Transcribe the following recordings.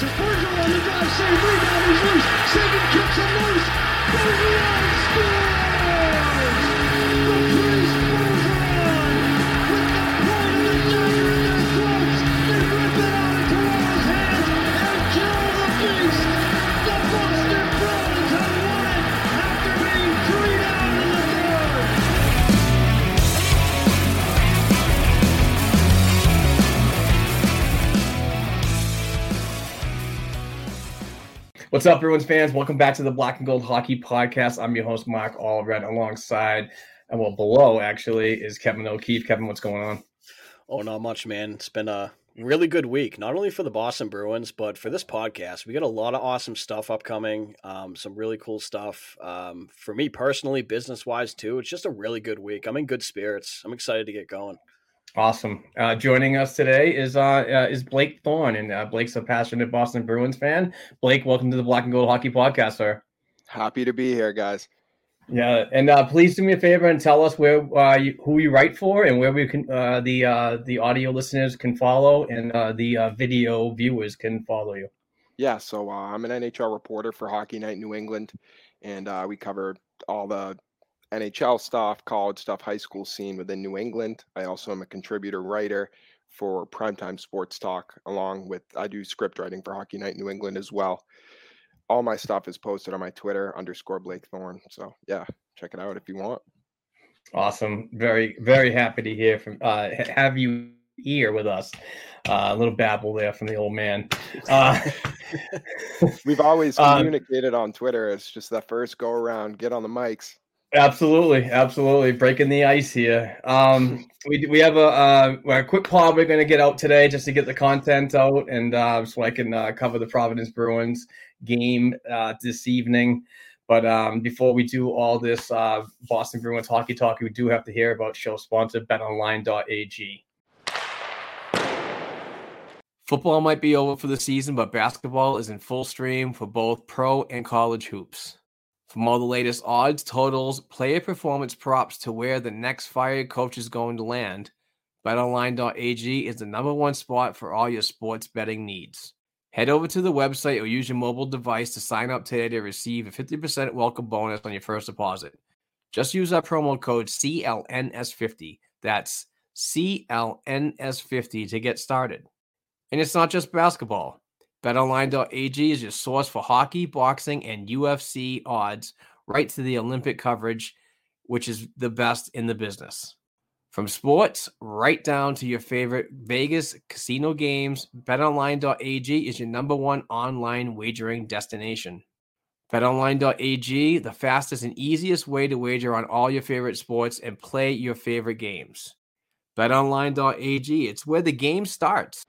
To Virgil on the drive, save, rebound, he's loose, Sagan kicks him loose, Bergeron scores! What's up, Bruins fans? Welcome back to the Black and Gold Hockey Podcast. I'm your host, Mark Allred, alongside, and well, below actually, is Kevin O'Keefe. Kevin, what's going on? Oh, not much, man. It's been a really good week, not only for the Boston Bruins, but for this podcast. We got a lot of awesome stuff upcoming, um, some really cool stuff. Um, for me personally, business wise, too. It's just a really good week. I'm in good spirits. I'm excited to get going. Awesome. Uh, joining us today is uh, uh, is Blake Thorne, and uh, Blake's a passionate Boston Bruins fan. Blake, welcome to the Black and Gold Hockey Podcast, sir. Happy to be here, guys. Yeah, and uh, please do me a favor and tell us where uh, you, who you write for and where we can uh, the uh, the audio listeners can follow and uh, the uh, video viewers can follow you. Yeah, so uh, I'm an NHL reporter for Hockey Night New England, and uh, we cover all the NHL stuff, college stuff, high school scene within New England. I also am a contributor writer for Primetime Sports Talk, along with I do script writing for Hockey Night New England as well. All my stuff is posted on my Twitter underscore Blake Thorne. So yeah, check it out if you want. Awesome. Very very happy to hear from uh, have you here with us. Uh, a little babble there from the old man. Uh, We've always Um, communicated on Twitter. It's just that first go around, get on the mics. Absolutely, absolutely, breaking the ice here. Um, we we have a, uh, a quick pod we're going to get out today just to get the content out, and uh, so I can uh, cover the Providence Bruins game uh, this evening. But um, before we do all this uh, Boston Bruins hockey talk, we do have to hear about show sponsor BetOnline.ag. Football might be over for the season, but basketball is in full stream for both pro and college hoops. From all the latest odds, totals, player performance props to where the next fired coach is going to land, betonline.ag is the number one spot for all your sports betting needs. Head over to the website or use your mobile device to sign up today to receive a 50% welcome bonus on your first deposit. Just use our promo code CLNS50. That's CLNS50 to get started. And it's not just basketball. BetOnline.ag is your source for hockey, boxing, and UFC odds, right to the Olympic coverage, which is the best in the business. From sports right down to your favorite Vegas casino games, betonline.ag is your number one online wagering destination. BetOnline.ag, the fastest and easiest way to wager on all your favorite sports and play your favorite games. BetOnline.ag, it's where the game starts.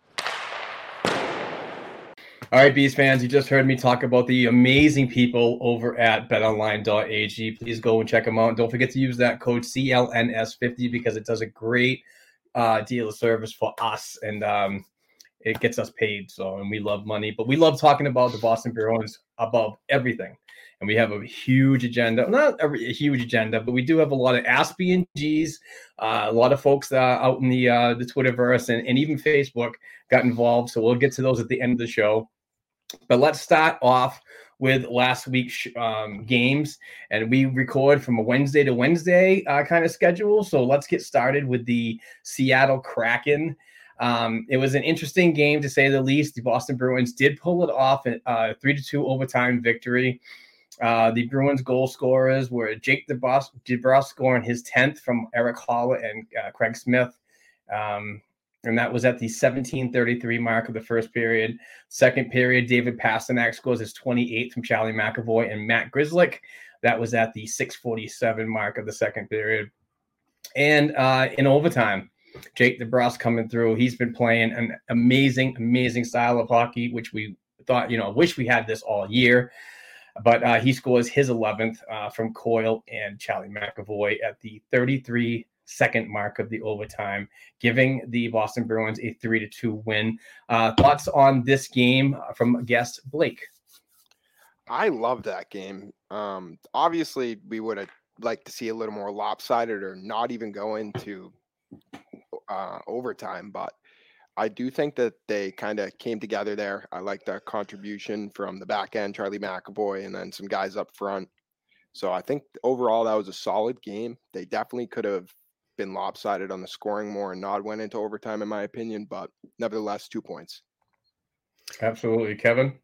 All right, Bees fans, you just heard me talk about the amazing people over at betonline.ag. Please go and check them out. Don't forget to use that code CLNS50 because it does a great uh, deal of service for us and um, it gets us paid. So, and we love money, but we love talking about the Boston Bruins above everything. And we have a huge agenda, not a, a huge agenda, but we do have a lot of Aspie and G's, uh, a lot of folks uh, out in the uh, the Twitterverse and, and even Facebook got involved. So we'll get to those at the end of the show. But let's start off with last week's um, games, and we record from a Wednesday to Wednesday uh, kind of schedule. So let's get started with the Seattle Kraken. Um, it was an interesting game to say the least. The Boston Bruins did pull it off a uh, three to two overtime victory. Uh, the Bruins goal scorers were Jake DeBrusk, scoring his 10th from Eric Haula and uh, Craig Smith. Um, and that was at the 1733 mark of the first period. Second period, David Pastrnak scores his 28th from Charlie McAvoy and Matt Grzelcyk. That was at the 647 mark of the second period. And uh, in overtime, Jake DeBrusk coming through. He's been playing an amazing, amazing style of hockey, which we thought, you know, wish we had this all year. But uh, he scores his 11th uh, from Coyle and Charlie McAvoy at the 33 second mark of the overtime, giving the Boston Bruins a three to two win. Uh, thoughts on this game from guest Blake? I love that game. Um, obviously, we would have liked to see a little more lopsided or not even go into uh, overtime, but I do think that they kind of came together there. I like the contribution from the back end, Charlie McAvoy, and then some guys up front. So I think overall that was a solid game. They definitely could have been lopsided on the scoring more and Nod went into overtime, in my opinion. But nevertheless, two points. Absolutely, Kevin.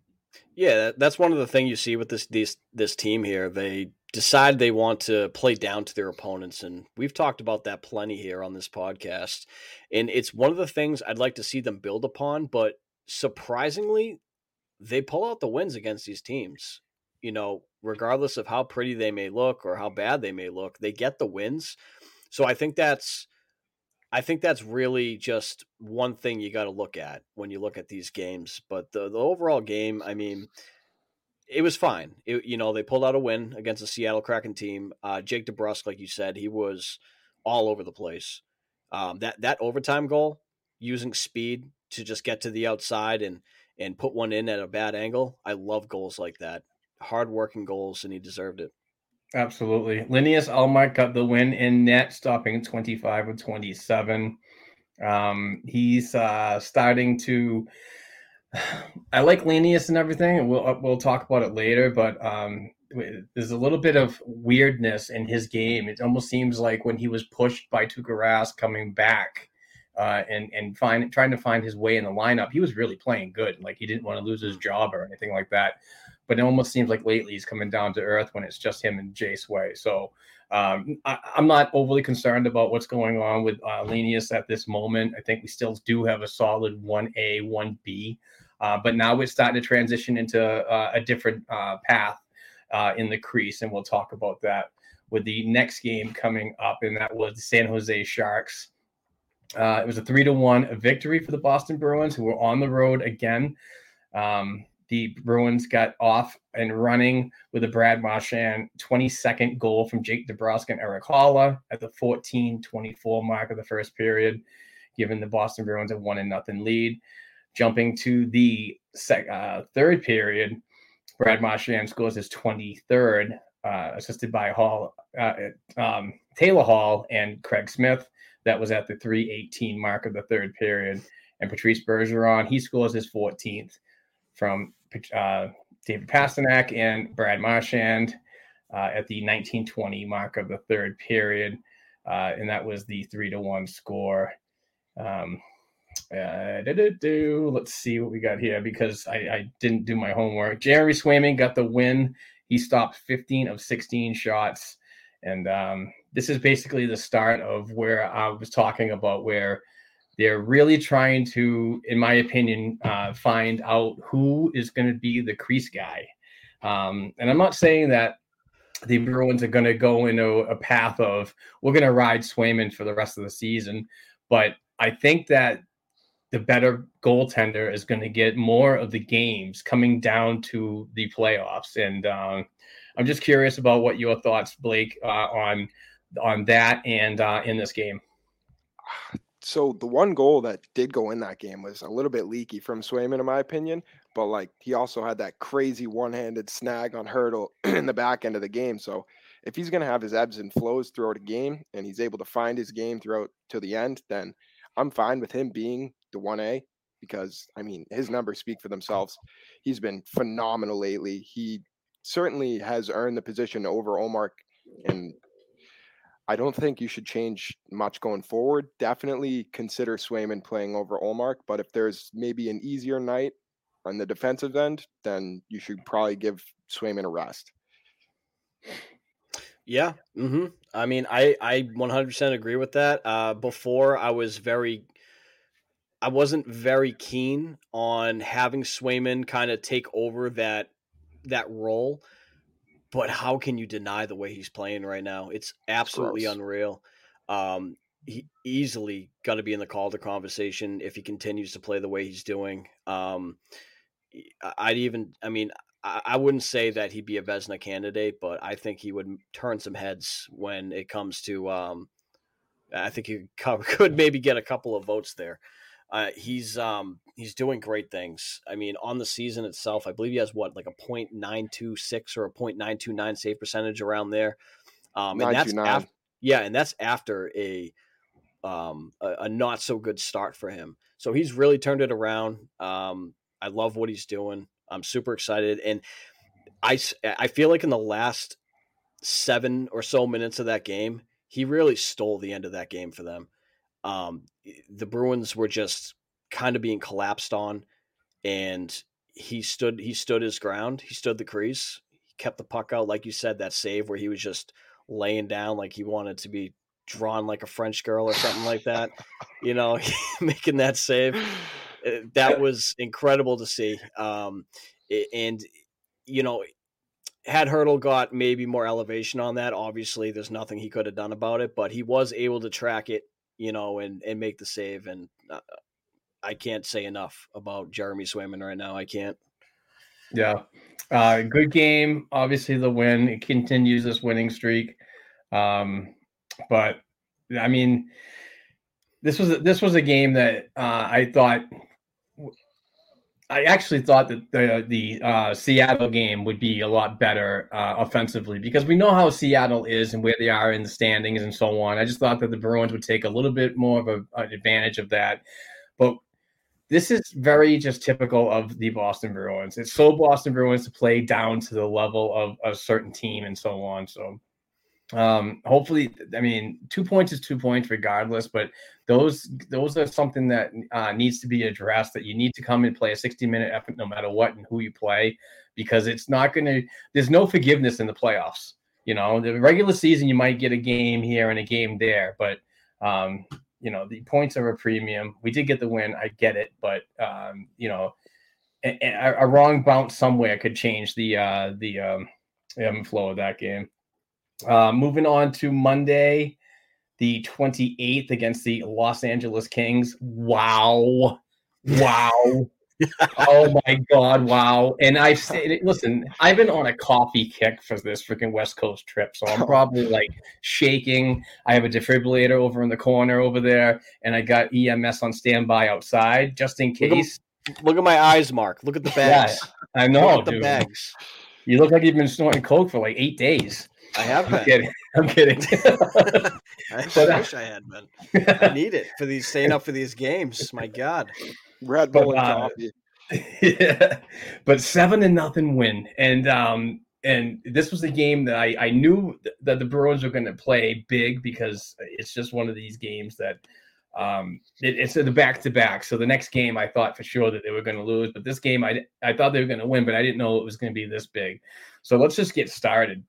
Yeah, that's one of the things you see with this this this team here. They decide they want to play down to their opponents, and we've talked about that plenty here on this podcast. And it's one of the things I'd like to see them build upon. But surprisingly, they pull out the wins against these teams. You know, regardless of how pretty they may look or how bad they may look, they get the wins. So I think that's I think that's really just one thing you got to look at when you look at these games. But the the overall game, I mean, it was fine. It, you know, they pulled out a win against the Seattle Kraken team. Uh, Jake DeBrusk, like you said, he was all over the place. Um, that that overtime goal, using speed to just get to the outside and and put one in at a bad angle. I love goals like that. Hard working goals, and he deserved it. Absolutely. Linus Ullmark got the win in net, stopping 25 of 27. Um, he's uh, starting to. I like Linus and everything, we'll uh, we'll talk about it later. But um, there's a little bit of weirdness in his game. It almost seems like when he was pushed by Tuukka Rask coming back uh, and and find trying to find his way in the lineup, he was really playing good. Like he didn't want to lose his job or anything like that but it almost seems like lately he's coming down to earth when it's just him and Jace Way. So um, I, am not overly concerned about what's going on with uh, Linus at this moment. I think we still do have a solid 1A, 1B, uh, but now we're starting to transition into uh, a different uh, path uh, in the crease, and we'll talk about that with the next game coming up, and that was the San Jose Sharks. Uh, it was a three to one victory for the Boston Bruins, who were on the road again. Um, the Bruins got off and running with a Brad Marchand 22nd goal from Jake DeBrusk and Eric Haula at the 14-24 mark of the first period, giving the Boston Bruins a one and nothing lead. Jumping to the sec- uh, third period, Brad Marchand scores his 23rd uh, assisted by Hall, uh, um, Taylor Hall, and Craig Smith. That was at the 318 mark of the third period. And Patrice Bergeron, he scores his 14th from uh, David Pastrnak and Brad Marchand uh, at the 1920 mark of the third period. Uh, and that was the three to one score. Um, uh, let's see what we got here because I, I, didn't do my homework. Jeremy Swayman got the win. He stopped 15 of 16 shots. And um, this is basically the start of where I was talking about where they're really trying to, in my opinion, uh, find out who is going to be the crease guy. Um, and I'm not saying that the Bruins are going to go into a path of we're going to ride Swayman for the rest of the season, but I think that the better goaltender is going to get more of the games coming down to the playoffs. And um, I'm just curious about what your thoughts, Blake, uh, on on that and uh, in this game. So the one goal that did go in that game was a little bit leaky from Swayman, in my opinion. But like he also had that crazy one-handed snag on Hertl in the back end of the game. So if he's going to have his ebbs and flows throughout a game, and he's able to find his game throughout to the end, then I'm fine with him being the 1A because I mean his numbers speak for themselves. He's been phenomenal lately. He certainly has earned the position over Ullmark and I don't think you should change much going forward. Definitely consider Swayman playing over Ullmark, but if there's maybe an easier night on the defensive end, then you should probably give Swayman a rest. Yeah. Mm-hmm. I mean, I I 100% agree with that. Uh, before I was very, I wasn't very keen on having Swayman kind of take over that that role. But how can you deny the way he's playing right now? It's absolutely Gross. unreal. Um, he easily got to be in the Calder conversation if he continues to play the way he's doing. Um, I'd even, I mean, I wouldn't say that he'd be a Vezina candidate, but I think he would turn some heads when it comes to. Um, I think he could maybe get a couple of votes there. Uh, he's um, he's doing great things. I mean, on the season itself, I believe he has what like a point nine two six or a point nine two nine save percentage around there. Um, and that's after, yeah, and that's after a um, a, a, not so good start for him. So he's really turned it around. Um, I love what he's doing. I'm super excited, and I I feel like in the last seven or so minutes of that game, he really stole the end of that game for them. Um, the Bruins were just kind of being collapsed on, and he stood he stood his ground. He stood the crease. He kept the puck out, like you said, that save where he was just laying down like he wanted to be drawn like a French girl or something like that. You know, making that save. Uh, that was incredible to see. Um, and you know, had Hertl got maybe more elevation on that, obviously there's nothing he could have done about it, but he was able to track it, you know, and and make the save. And uh, I can't say enough about Jeremy Swayman right now. I can't. Yeah, uh, good game. Obviously, the win it continues this winning streak. Um, but I mean, this was this was a game that uh, I thought I actually thought that the the uh, Seattle game would be a lot better uh, offensively because we know how Seattle is and where they are in the standings and so on. I just thought that the Bruins would take a little bit more of a, an advantage of that, but this is very just typical of the Boston Bruins. It's so Boston Bruins to play down to the level of a certain team and so on. So um, hopefully, I mean, two points is two points regardless, but those those are something that uh, needs to be addressed. That you need to come and play a 60 minute effort no matter what and who you play, because it's not going to. There's no forgiveness in the playoffs. You know, the regular season you might get a game here and a game there, but um, you know the points are a premium. We did get the win, I get it, but um, you know, a, a, wrong bounce somewhere could change the uh, the um, flow of that game. Uh, moving on to Monday, the 28th against the Los Angeles Kings. Wow. Wow. oh my god, wow. And I've said listen, I've been on a coffee kick for this freaking West Coast trip. So I'm probably like shaking. I have a defibrillator over in the corner over there, and I got EMS on standby outside just in case. Look at, look at my eyes, Mark. Look at the bags. Yeah, I know. Look at the bags. You look like you've been snorting coke for like eight days. I have I'm kidding. I'm kidding. I But, uh, wish I had been. I need it for these staying up for these games. My God. Red But, Bull and uh, yeah. But seven to nothing win, and um, and this was a game that I I knew that the Bruins were going to play big because it's just one of these games that. Um, it, it's the back to back. So the next game, I thought for sure that they were going to lose, but this game, I I thought they were going to win, but I didn't know it was going to be this big. So let's just get started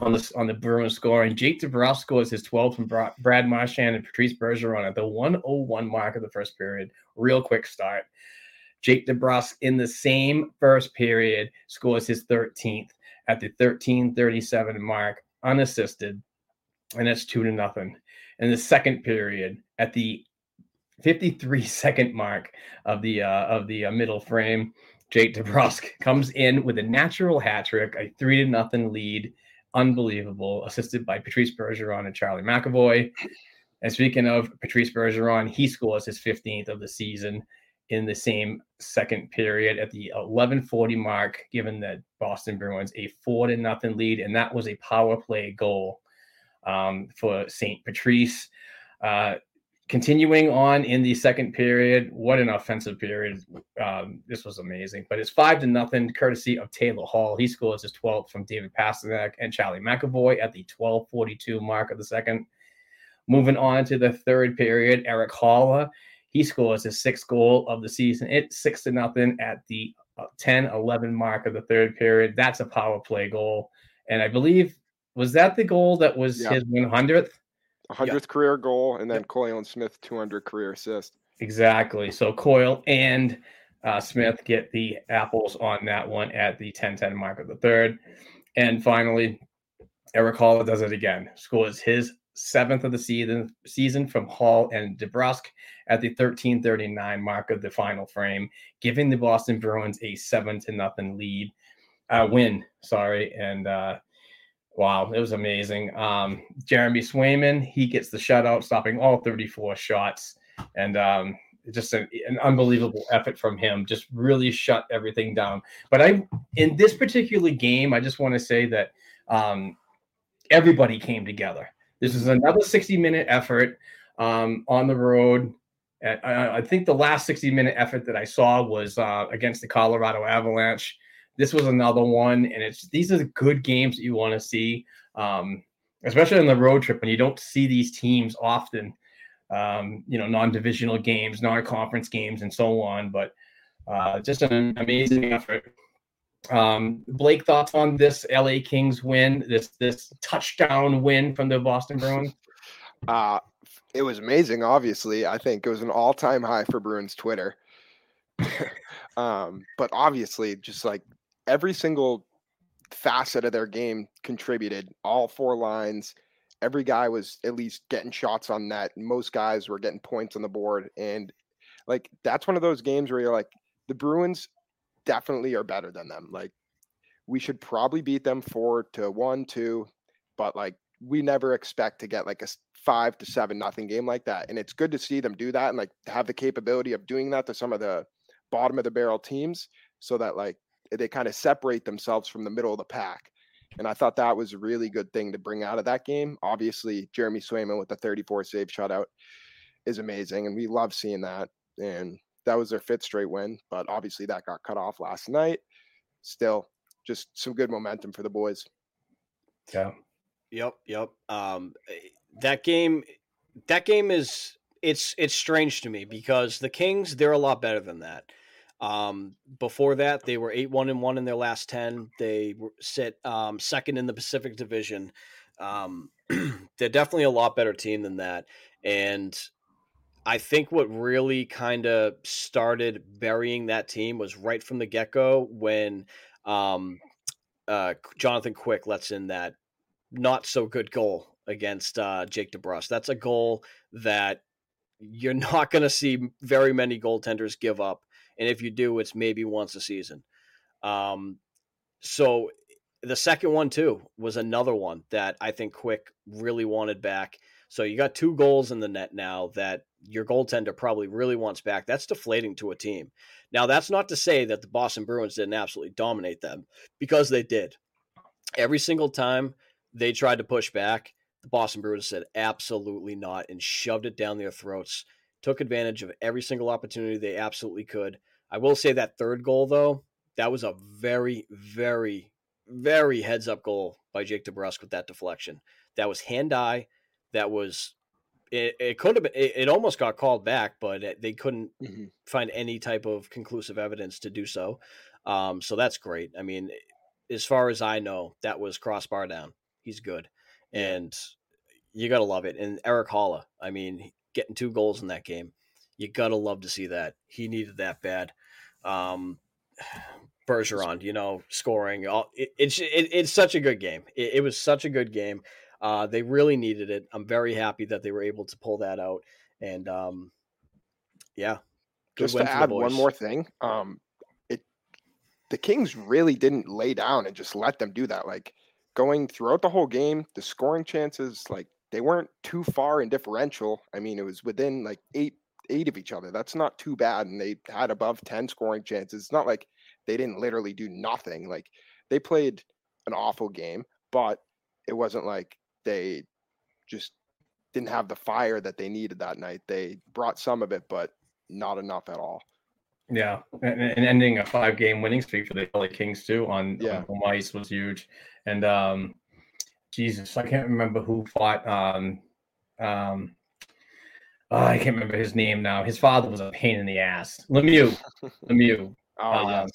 on the on the Bruins scoring. Jake DeBrusk scores his 12th from Brad Marchand and Patrice Bergeron at the 101 mark of the first period. Real quick start. Jake DeBrusk in the same first period scores his 13th at the 13:37 mark, unassisted, and it's two to nothing. In the second period, at the 53 second mark of the uh, of the uh, middle frame, Jake DeBrusk comes in with a natural hat trick, a three to nothing lead, unbelievable, assisted by Patrice Bergeron and Charlie McAvoy. And speaking of Patrice Bergeron, he scores his 15th of the season in the same second period at the 11:40 mark, giving the Boston Bruins a four to nothing lead, and that was a power play goal um, for St. Patrice. Uh, continuing on in the second period, what an offensive period! Um, this was amazing, but it's five to nothing, courtesy of Taylor Hall. He scores his 12th from David Pastrnak and Charlie McAvoy at the 12:42 mark of the second. Moving on to the third period, Eric Haula he scores his sixth goal of the season. It's six to nothing at the uh, 10 11 mark of the third period. That's a power play goal. And I believe, was that the goal that was Yeah. his 100th? 100th career goal, and then Coyle and Smith 200 career assist. Exactly. So Coyle and uh, Smith get the apples on that one at the 10 10 mark of the third. And finally, Eric Haula does it again, scores his seventh of the season season from Hall and DeBrusk at the 1339 mark of the final frame, giving the Boston Bruins a seven to nothing lead, uh, win. Sorry. And uh, wow, it was amazing. Um, Jeremy Swayman, he gets the shutout, stopping all 34 shots. And um, just an, an unbelievable effort from him, just really shut everything down. But I, in this particular game, I just want to say that um, everybody came together. This is another 60 minute effort um, on the road. And I, I think the last 60 minute effort that I saw was uh, against the Colorado Avalanche. This was another one, and it's these are good games that you want to see, um, especially on the road trip when you don't see these teams often. Um, you know, non-divisional games, non-conference games, and so on. But uh, just an amazing effort. Um, Blake, thoughts on this LA Kings win, this this touchdown win from the Boston Bruins? Uh, it was amazing. Obviously, I think it was an all-time high for Bruins Twitter. um, but obviously, just like every single facet of their game contributed. All four lines, every guy was at least getting shots on net. Most guys were getting points on the board, and like that's one of those games where you're like, the Bruins definitely are better than them. Like we should probably beat them four to one, two, but like we never expect to get like a five to seven nothing game like that. And it's good to see them do that and like have the capability of doing that to some of the bottom of the barrel teams so that like they kind of separate themselves from the middle of the pack. And I thought that was a really good thing to bring out of that game. Obviously, Jeremy Swayman with the 34 save shutout is amazing. And we love seeing that. And that was their fifth straight win. But obviously, that got cut off last night. Still, just some good momentum for the boys. Yeah. Yep, yep. Um, eh, that game, that game is it's it's strange to me because the Kings they're a lot better than that. Um, before that, they were eight one and one in their last ten. They sit um, second in the Pacific Division. Um, they're definitely a lot better team than that, and I think what really kind of started burying that team was right from the get go when um, uh, Jonathan Quick lets in that not so good goal against uh, Jake DeBrusk. That's a goal that you're not going to see very many goaltenders give up, and if you do, it's maybe once a season. Um, so the second one too was another one that I think Quick really wanted back. So you got two goals in the net now that your goaltender probably really wants back. That's deflating to a team. Now, that's not to say that the Boston Bruins didn't absolutely dominate them because they did. Every single time they tried to push back, the Boston Bruins said absolutely not and shoved it down their throats. Took advantage of every single opportunity they absolutely could. I will say that third goal, though, that was a very, very, very heads up goal by Jake DeBrusk with that deflection. That was hand eye. That was it, it could have been it, it, almost got called back but they couldn't mm-hmm. find any type of conclusive evidence to do so um, so that's great i mean as far as i know that was crossbar down he's good and you gotta love it and eric haula i mean getting two goals in that game you gotta love to see that he needed that bad um, Bergeron, you know, scoring. It, it's it, it's such a good game. It, it was such a good game. Uh, they really needed it. I'm very happy that they were able to pull that out. And um, yeah, just to add one more thing, um, it the Kings really didn't lay down and just let them do that. Like going throughout the whole game, the scoring chances like they weren't too far in differential. I mean, it was within like eight eight of each other. That's not too bad, and they had above ten scoring chances. It's not like they didn't literally do nothing. Like they played an awful game, but it wasn't like they just didn't have the fire that they needed that night. They brought some of it, but not enough at all. Yeah, and, and ending a five-game winning streak for the LA Kings too on, yeah. on home ice was huge. And um, Jesus, I can't remember who fought. Um, um, oh, I can't remember his name now. His father was a pain in the ass. Lemieux, Lemieux. oh um, yes.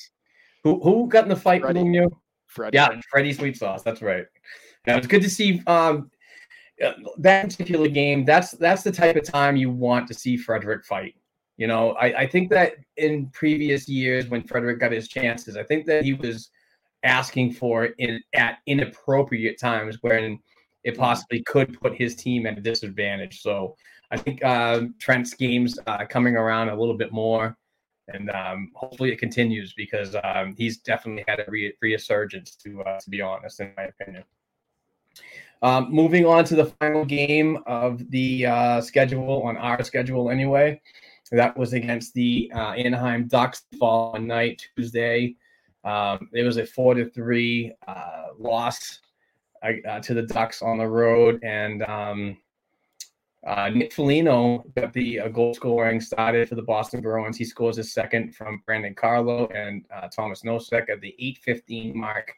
Who who got in the fight Freddie. with Lemieux? Freddie. Yeah, Freddie Sweet Sauce. That's right. Now it's good to see um, uh, that particular game. That's that's the type of time you want to see Frederic fight. You know, I, I think that in previous years when Frederic got his chances, I think that he was asking for it in at inappropriate times when it possibly could put his team at a disadvantage. So I think uh, Trent's games uh, coming around a little bit more, and um, hopefully it continues because um, he's definitely had a re- resurgence. To uh, to be honest, in my opinion. Um, moving on to the final game of the uh, schedule on our schedule, anyway. That was against the uh, Anaheim Ducks following night, Tuesday. Um, it was a four to three uh, loss uh, to the Ducks on the road, and um, uh, Nick Foligno got the uh, goal scoring started for the Boston Bruins. He scores his second from Brandon Carlo and Thomas Nosek at the 8:15 mark.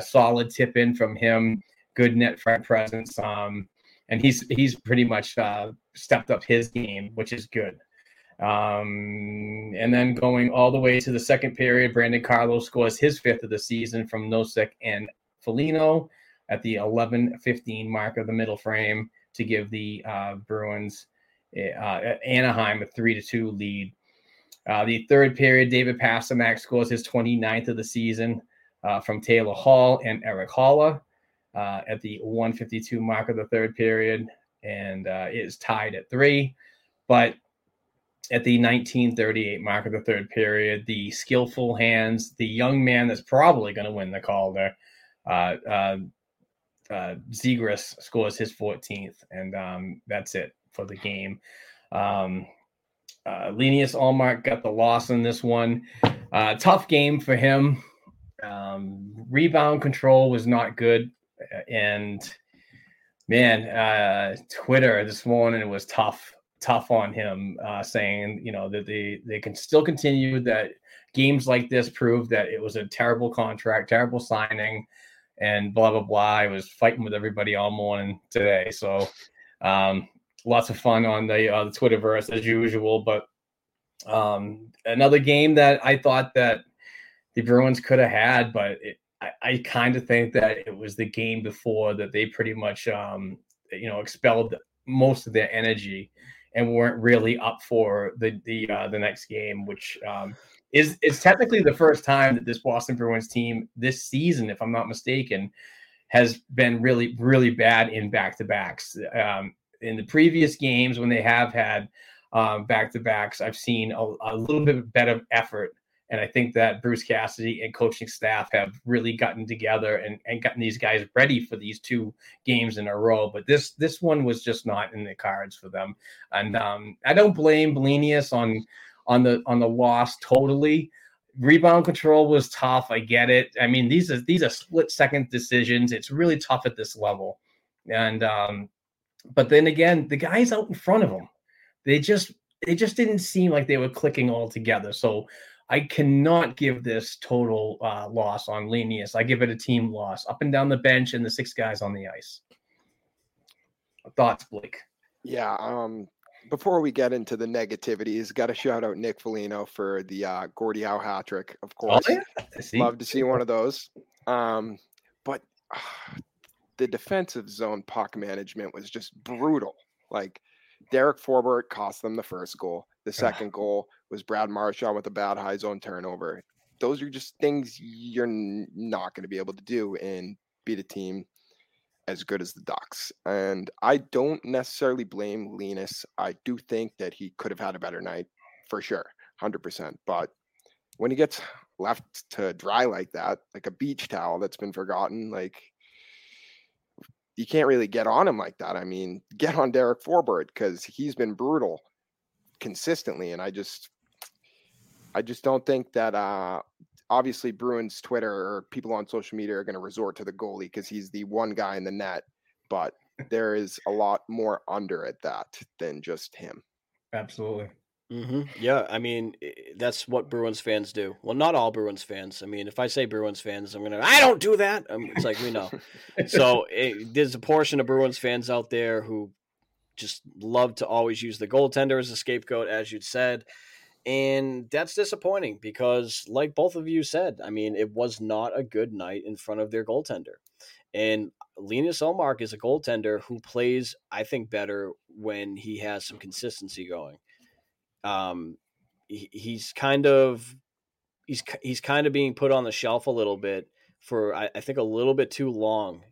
solid tip in from him good net front presence. Um, and he's he's pretty much uh, stepped up his game, which is good. Um, and then going all the way to the second period, Brandon Carlos scores his fifth of the season from Nosek and Foligno at the 11-15 mark of the middle frame to give the uh, Bruins uh, Anaheim a three to two lead. Uh, the third period, David Pastrnak scores his 29th of the season uh, from Taylor Hall and Eric Haula uh, at the 152 mark of the third period and uh, is tied at three. But at the 1938 mark of the third period, the skillful hands, the young man that's probably going to win the Calder, uh, uh, uh, Zegras scores his 14th, and um, that's it for the game. Um, uh, Linus Ullmark got the loss in this one. Uh, tough game for him. Um, rebound control was not good and man, uh, Twitter this morning was tough, tough on him, uh, saying you know that they they can still continue that games like this prove that it was a terrible contract, terrible signing, and blah blah blah. I was fighting with everybody all morning today, so um, lots of fun on the uh, the Twitterverse as usual. But um, another game that I thought that the Bruins could have had, but it, I, I kind of think that it was the game before that they pretty much, um, you know, expelled most of their energy and weren't really up for the the uh, the next game, which um, is is technically the first time that this Boston Bruins team this season, if I'm not mistaken, has been really really bad in back to backs. Um, in the previous games when they have had back to backs, I've seen a, a, little bit better effort And I think that Bruce Cassidy and coaching staff have really gotten together and, and gotten these guys ready for these two games in a row. But this this one was just not in the cards for them. And um, I don't blame Blenius on on the on the loss totally. Rebound control was tough. I get it. I mean, these are these are split second decisions. It's really tough at this level. And um, but then again, the guys out in front of them, they just they just didn't seem like they were clicking all together. So I cannot give this total uh, loss on Linus. I give it a team loss up and down the bench and the six guys on the ice. Thoughts, Blake? Yeah. Um, before we get into the negativities, got to shout out Nick Foligno for the uh, Gordie Howe hat trick, of course. Oh, yeah. Love to see one of those. Um, but uh, the defensive zone puck management was just brutal. Like Derek Forbort cost them the first goal. The second goal was Brad Marchand with a bad high zone turnover. Those are just things you're not going to be able to do and beat a team as good as the Ducks. And I don't necessarily blame Linus. I do think that he could have had a better night for sure, 100%. But when he gets left to dry like that, like a beach towel that's been forgotten, like you can't really get on him like that. I mean, get on Derek Forbort because he's been brutal consistently. And I just, I just don't think that uh, obviously Bruins Twitter or people on social media are going to resort to the goalie because he's the one guy in the net, but there is a lot more under at that than just him. Absolutely. Mm-hmm. Yeah, I mean that's what Bruins fans do. Well, not all Bruins fans. I mean, if I say Bruins fans, I'm gonna I don't do that. Um, it's like we know. so it, there's a portion of Bruins fans out there who just love to always use the goaltender as a scapegoat, as you said. And that's disappointing because, like both of you said, I mean, it was not a good night in front of their goaltender. And Linus Ullmark is a goaltender who plays, I think, better when he has some consistency going. Um, he, he's kind of he's he's kind of being put on the shelf a little bit for I, I think a little bit too long.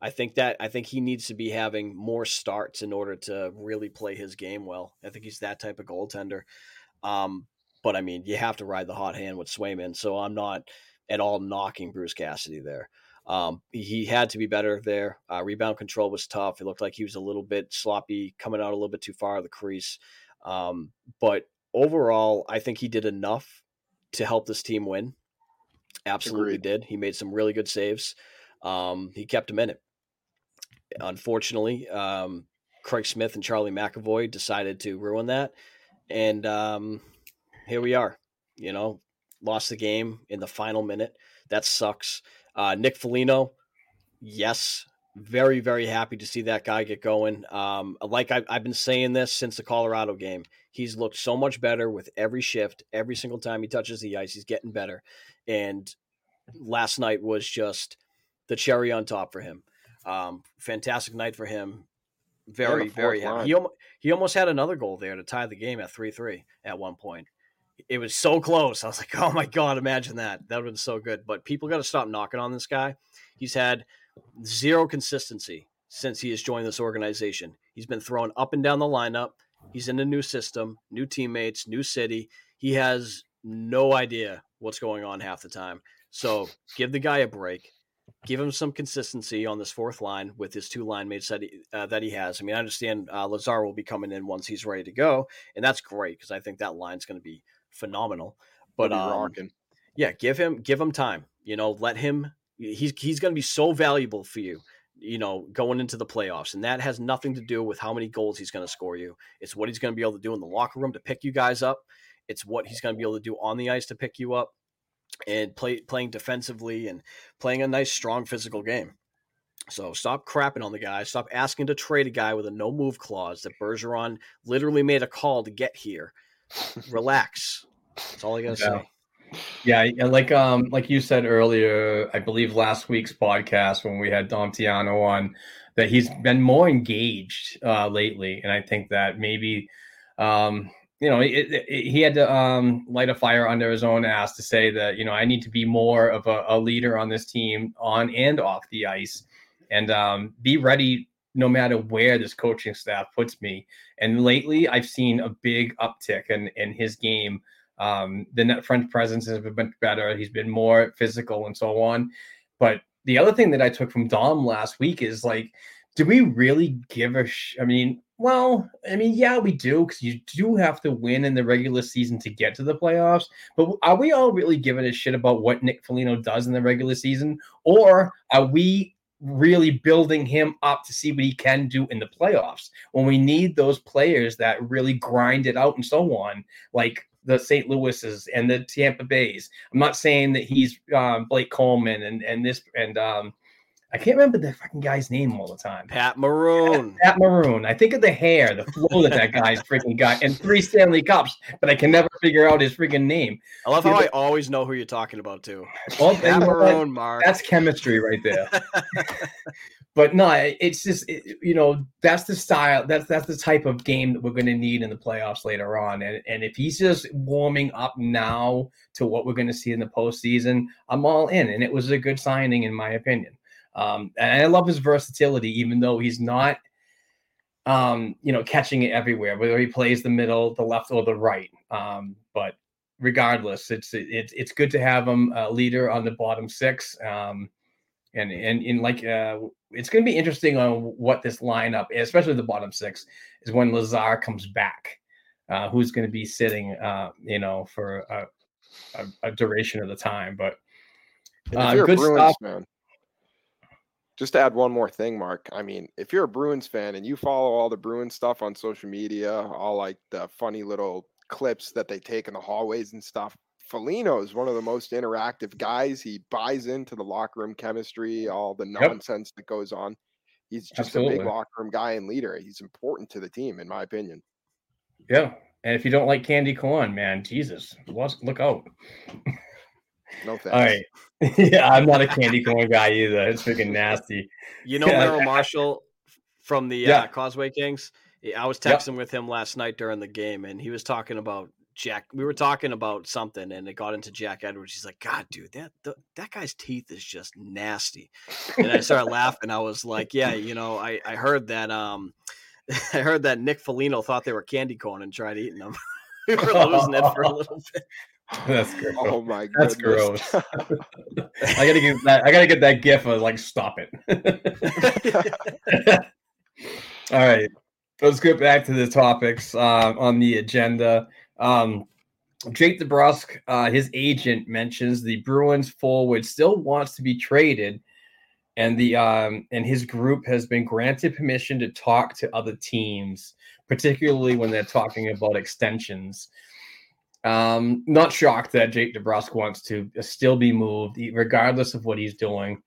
I think that I think he needs to be having more starts in order to really play his game well. I think he's that type of goaltender. Um, but I mean, you have to ride the hot hand with Swayman. So I'm not at all knocking Bruce Cassidy there. Um, he had to be better there. Uh, rebound control was tough. It looked like he was a little bit sloppy, coming out a little bit too far of the crease. Um, but overall, I think he did enough to help this team win. Absolutely Agreed. did. He made some really good saves. Um, he kept him in it. Unfortunately, um, Craig Smith and Charlie McAvoy decided to ruin that and um, here we are. You know, lost the game in the final minute. That sucks. Uh, Nick Foligno, yes, very very happy to see that guy get going. Um, like I've, I've been saying this since the Colorado game, he's looked so much better with every shift. Every single time he touches the ice, he's getting better. And last night was just the cherry on top for him. Um, fantastic night for him. Very, yeah, very happy. He, he almost had another goal there to tie the game at 3 3 at one point. It was so close. I was like, oh my God, imagine that. That would have been so good. But people got to stop knocking on this guy. He's had zero consistency since he has joined this organization. He's been thrown up and down the lineup. He's in a new system, new teammates, new city. He has no idea what's going on half the time. So give the guy a break give him some consistency on this fourth line with his two line mates that he, uh, that he has. I mean, I understand uh, Lazar will be coming in once he's ready to go, and that's great because I think that line's going to be phenomenal. But um, yeah, give him give him time. You know, let him. He's he's going to be so valuable for you. You know, going into the playoffs, and that has nothing to do with how many goals he's going to score you. It's what he's going to be able to do in the locker room to pick you guys up. It's what he's going to be able to do on the ice to pick you up and play, playing defensively and playing a nice, strong physical game. So stop crapping on the guy. Stop asking to trade a guy with a no move clause that Bergeron literally made a call to get here. Relax. That's all I gotta yeah. say. Yeah, like um, like you said earlier, I believe last week's podcast when we had Dom Tiano on, that he's been more engaged uh, lately, and I think that maybe um, you know, it, it, he had to um, light a fire under his own ass to say that, you know, I need to be more of a, a leader on this team on and off the ice and um, be ready no matter where this coaching staff puts me. And lately, I've seen a big uptick in, in his game Um, the net front presence has been better. He's been more physical and so on. But the other thing that I took from Dom last week is like, do we really give a? Sh- I mean, well, I mean, yeah, we do because you do have to win in the regular season to get to the playoffs. But are we all really giving a shit about what Nick Foligno does in the regular season, or are we really building him up to see what he can do in the playoffs when we need those players that really grind it out and so on, like the St. Louis's and the Tampa Bays? I'm not saying that he's um, Blake Coleman and and this and um, I can't remember the fucking guy's name all the time. Pat Maroon. Pat Maroon. I think of the hair, the flow that that guy's freaking got, and three Stanley Cups, but I can never figure out his freaking name. I love how I always know who you're talking about too. Well, Pat Maroon, Mark. That's chemistry right there. but no, it's just it, you know that's the style. That's that's the type of game that we're going to need in the playoffs later on. And and if he's just warming up now to what we're going to see in the postseason, I'm all in. And it was a good signing in my opinion. Um, and I love his versatility, even though he's not, um, you know, catching it everywhere, whether he plays the middle, the left, or the right. Um, but regardless, it's it's it's good to have him a leader on the bottom six. Um, and and in like uh, it's going to be interesting on what this lineup, especially the bottom six, is when Lazar comes back. Uh, who's going to be sitting, uh, you know, for a, a, a duration of the time? But uh, good Bruins stuff. Man just to add one more thing, Mark. I mean, if you're a Bruins fan and you follow all the Bruins stuff on social media, all like the funny little clips that they take in the hallways and stuff, Foligno is one of the most interactive guys. He buys into the locker room chemistry, all the nonsense yep. that goes on. He's just Absolutely. a big locker room guy and leader. He's important to the team, in my opinion. Yeah. And if you don't like candy corn, man, Jesus, look out. No thanks. All right. yeah, I'm not a candy corn guy either. It's freaking nasty. You know Merrill Marshall from the yeah. uh, Causeway Kings. I was texting yep. with him last night during the game, and he was talking about Jack. We were talking about something, and it got into Jack Edwards. He's like, "God, dude, that the, that guy's teeth is just nasty." And I started laughing. I was like, "Yeah, you know, I I heard that um, I heard that Nick Foligno thought they were candy corn and tried eating them." we were losing it for a little bit. That's gross. Oh my god. That's gross. I gotta get that. I gotta get that gif of like stop it. All right, let's get back to the topics uh, on the agenda. Um, Jake DeBrusk, uh, his agent mentions the Bruins forward still wants to be traded, and the um, and his group has been granted permission to talk to other teams, particularly when they're talking about extensions. Um, not shocked that Jake DeBrusk wants to still be moved, regardless of what he's doing.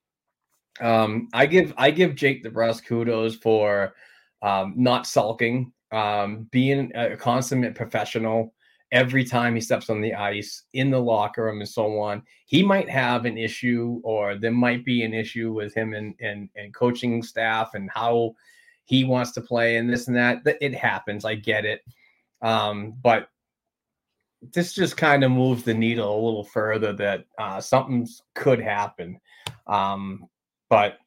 Um, I give I give Jake DeBrusk kudos for um, not sulking, um, being a consummate professional every time he steps on the ice in the locker room and so on. He might have an issue, or there might be an issue with him and and, and coaching staff and how he wants to play and this and that. It happens. I get it. Um, but this just kind of moves the needle a little further that uh, something could happen. Um, but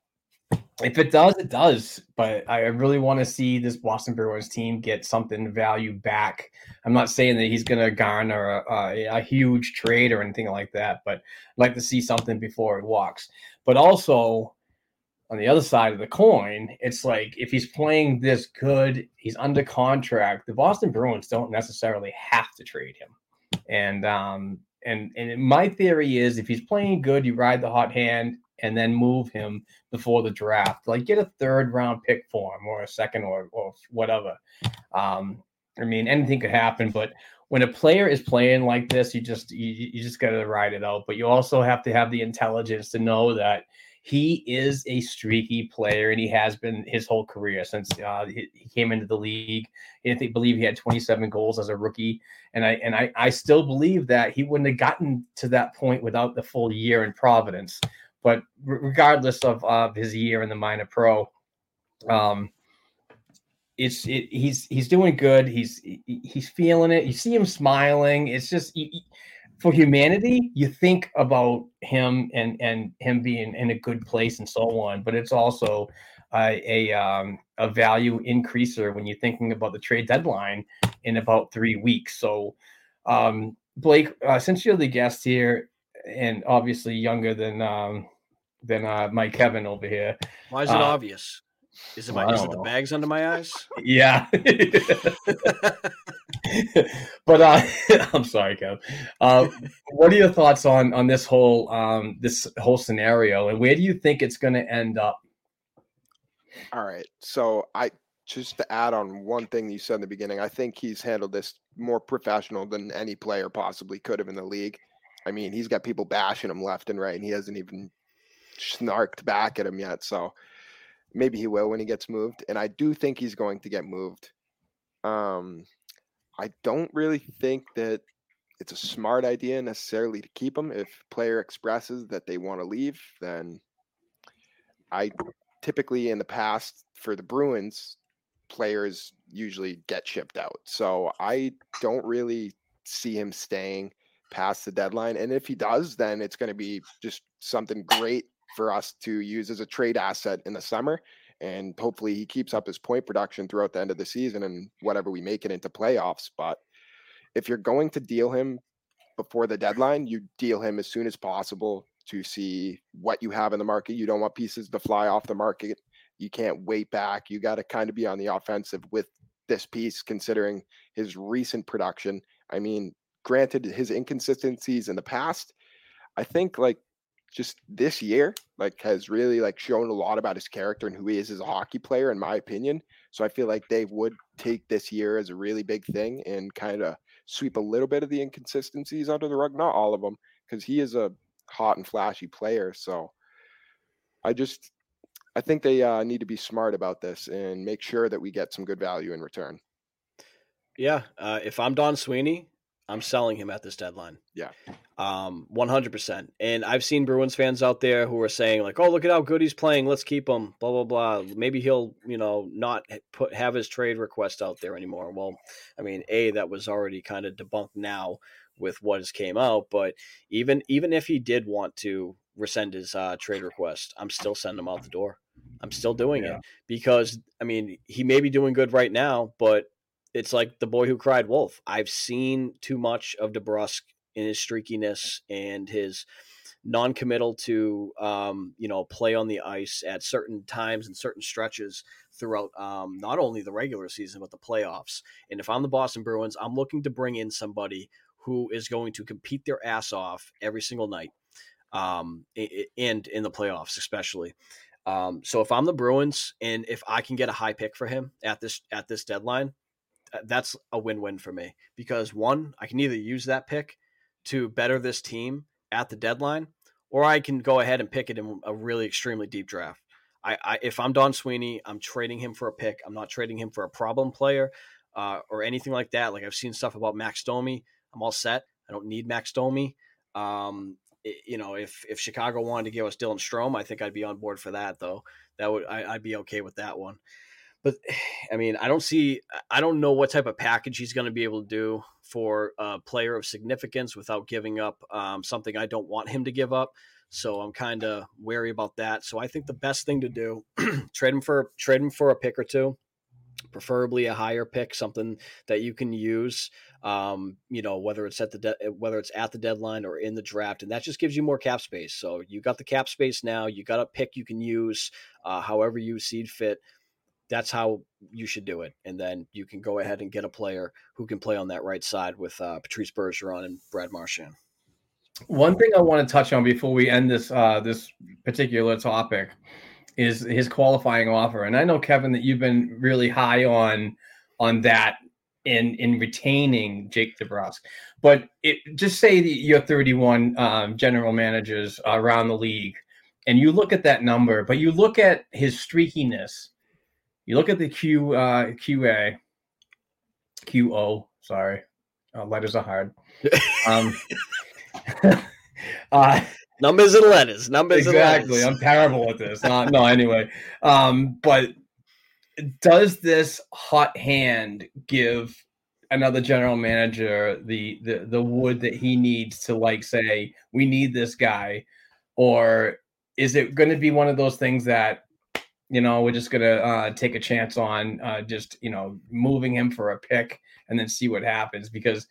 if it does, it does. But I really want to see this Boston Bruins team get something value back. I'm not saying that he's going to garner a, a, a, huge trade or anything like that, but I'd like to see something before it walks. But also, on the other side of the coin, it's like if he's playing this good, he's under contract. The Boston Bruins don't necessarily have to trade him. And um, and and my theory is if he's playing good, you ride the hot hand and then move him before the draft. Like get a third round pick for him or a second or or whatever. Um, I mean, anything could happen, but when a player is playing like this, you just you, you just got to ride it out. But you also have to have the intelligence to know that he is a streaky player, and he has been his whole career since uh, he, he, came into the league. I think believe he had 27 goals as a rookie, and I and I, I still believe that he wouldn't have gotten to that point without the full year in Providence. But regardless of, of his year in the minor pro, um, it's it, he's he's doing good. He's he's feeling it. You see him smiling. It's just for humanity, you think about him and and him being in a good place and so on, but it's also a um, a value increaser when you're thinking about the trade deadline in about three weeks. So um, Blake, uh, since you're the guest here, and obviously younger than um, than uh, my Kevin over here. Why is it Uh, obvious? Is it my, is it the bags under my eyes? Yeah. but uh, I'm sorry, Kev. Uh, what are your thoughts on on this whole um, this whole scenario, and where do you think it's going to end up? All right. So I just to add on one thing you said in the beginning, I think he's handled this more professional than any player possibly could have in the league. I mean, he's got people bashing him left and right, and he hasn't even snarked back at him yet. So maybe he will when he gets moved. And I do think he's going to get moved. Um, I don't really think that it's a smart idea necessarily to keep him. If player expresses that they want to leave, then I typically in the past for the Bruins, players usually get shipped out. So I don't really see him staying past the deadline. And if he does, then it's going to be just something great for us to use as a trade asset in the summer. And hopefully he keeps up his point production throughout the end of the season and whatever we make it into playoffs. But if you're going to deal him before the deadline, you deal him as soon as possible to see what you have in the market. You don't want pieces to fly off the market. You can't wait back. You got to kind of be on the offensive with this piece, considering his recent production. I mean, granted, his inconsistencies in the past, I think like just this year, like has really like shown a lot about his character and who he is as a hockey player, in my opinion. So I feel like they would take this year as a really big thing and kind of sweep a little bit of the inconsistencies under the rug, not all of them, because he is a hot and flashy player. So I just I think they uh, need to be smart about this and make sure that we get some good value in return. Yeah. Uh, if I'm Don Sweeney, I'm selling him at this deadline. Yeah. Um, 100%. And I've seen Bruins fans out there who are saying like, "Oh, look at how good he's playing. Let's keep him." Blah blah blah. Maybe he'll, you know, not put have his trade request out there anymore. Well, I mean, a that was already kind of debunked now with what has came out. But even even if he did want to rescind his uh, trade request, I'm still sending him out the door. I'm still doing Yeah. it because I mean, he may be doing good right now, but it's like the boy who cried wolf. I've seen too much of DeBrusk in his streakiness and his non-committal to um, you know play on the ice at certain times and certain stretches throughout um, not only the regular season but the playoffs. And if I'm the Boston Bruins, I'm looking to bring in somebody who is going to compete their ass off every single night, um, and in the playoffs especially. Um, so if I'm the Bruins and if I can get a high pick for him at this at this deadline, that's a win-win for me because one, I can either use that pick to better this team at the deadline, or I can go ahead and pick it in a really extremely deep draft. I, I if I'm Don Sweeney, I'm trading him for a pick. I'm not trading him for a problem player uh, or anything like that. Like I've seen stuff about Max Domi. I'm all set. I don't need Max Domi. Um, i- you know, if if Chicago wanted to give us Dylan Strome, I think I'd be on board for that. Though that would I, I'd be okay with that one. But I mean, I don't see, I don't know what type of package he's going to be able to do for a player of significance without giving up um, something I don't want him to give up. So I'm kind of wary about that. So I think the best thing to do trade him for trade him for a pick or two, preferably a higher pick, something that you can use. Um, you know, whether it's at the de- whether it's at the deadline or in the draft, and that just gives you more cap space. So you got the cap space now. You got a pick you can use uh, however you see fit that's how you should do it. And then you can go ahead and get a player who can play on that right side with uh, Patrice Bergeron and Brad Marchand. One thing I want to touch on before we end this uh, this particular topic is his qualifying offer, and I know Kevin that you've been really high on on that in in retaining Jake DeBrusk. But it just say that you're 31 um, general managers around the league, and you look at that number, but you look at his streakiness. You look at the Q uh, QA, QO. Sorry, uh, letters are hard. Um, uh, Numbers and letters. Numbers exactly. I'm terrible at this. Uh, no, anyway. Um, but does this hot hand give another general manager the, the the wood that he needs to like say we need this guy, or is it going to be one of those things that you know we're just going to uh, take a chance on uh, just you know moving him for a pick and then see what happens because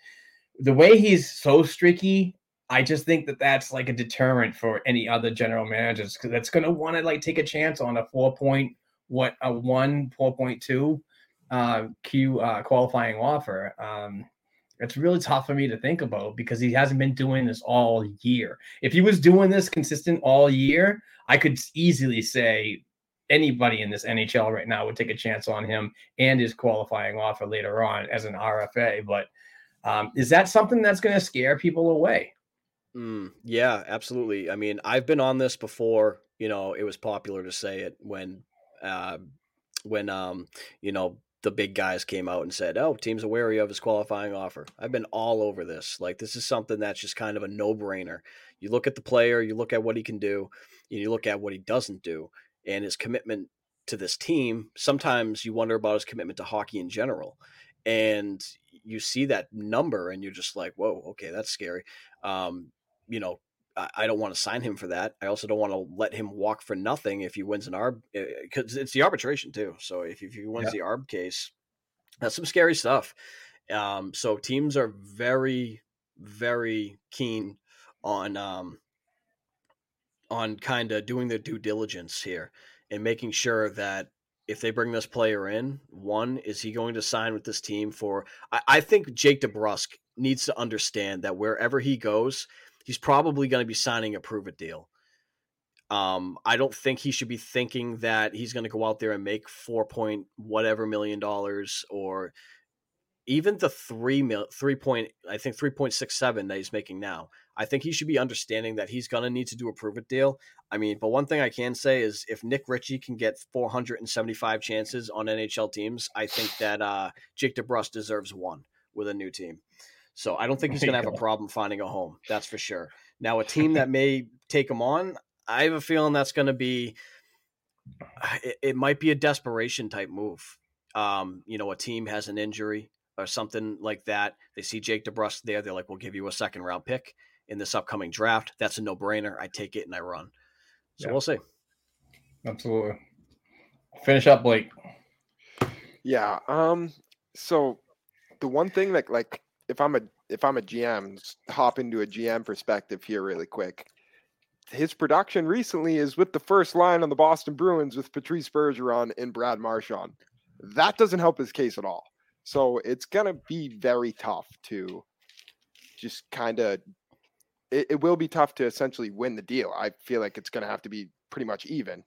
the way he's so streaky, I just think that that's like a deterrent for any other general managers because that's going to want to like take a chance on a four point what a one four point two uh, Q uh, qualifying offer. Um, it's really tough for me to think about because he hasn't been doing this all year. If he was doing this consistent all year, I could easily say anybody in this NHL right now would take a chance on him and his qualifying offer later on as an RFA. But um, is that something that's going to scare people away? Mm, yeah, absolutely. I mean, I've been on this before. You know, it was popular to say it when, uh, when um, you know, the big guys came out and said, "Oh, teams are wary of his qualifying offer." I've been all over this. Like this is something that's just kind of a no-brainer. You look at the player, you look at what he can do, and you look at what he doesn't do, and his commitment to this team. Sometimes you wonder about his commitment to hockey in general, and you see that number, and you're just like, "Whoa, okay, that's scary." Um, you know, I don't want to sign him for that. I also don't want to let him walk for nothing if he wins an arb because eh, it's the arbitration too. So if, if he wins yeah. the arb case, that's some scary stuff. Um, so teams are very, very keen on um, on kind of doing their due diligence here and making sure that if they bring this player in, one is he going to sign with this team for? I, I think Jake DeBrusk needs to understand that wherever he goes, he's probably going to be signing a prove it deal. Um, I don't think he should be thinking that he's going to go out there and make four point whatever million dollars or even the three mil, three point, I think three point six seven that he's making now. I think he should be understanding that he's going to need to do a prove it deal. I mean, but one thing I can say is if Nick Ritchie can get 475 chances on NHL teams, I think that uh, Jake DeBrusk deserves one with a new team. So I don't think he's going to have a problem finding a home. That's for sure. Now, a team that may take him on, I have a feeling that's going to be. It, it, might be a desperation type move. Um, you know, a team has an injury or something like that. They see Jake DeBrusk there. They're like, "We'll give you a second round pick in this upcoming draft." That's a no brainer. I take it and I run. So yeah. we'll see. Absolutely. Finish up, Blake. Yeah. Um. So the one thing that like if I'm a if I'm a GM, hop into a GM perspective here really quick. His production recently is with the first line on the Boston Bruins with Patrice Bergeron and Brad Marchand. That doesn't help his case at all. So it's gonna be very tough to just kind of. It, it will be tough to essentially win the deal. I feel like it's gonna have to be pretty much even.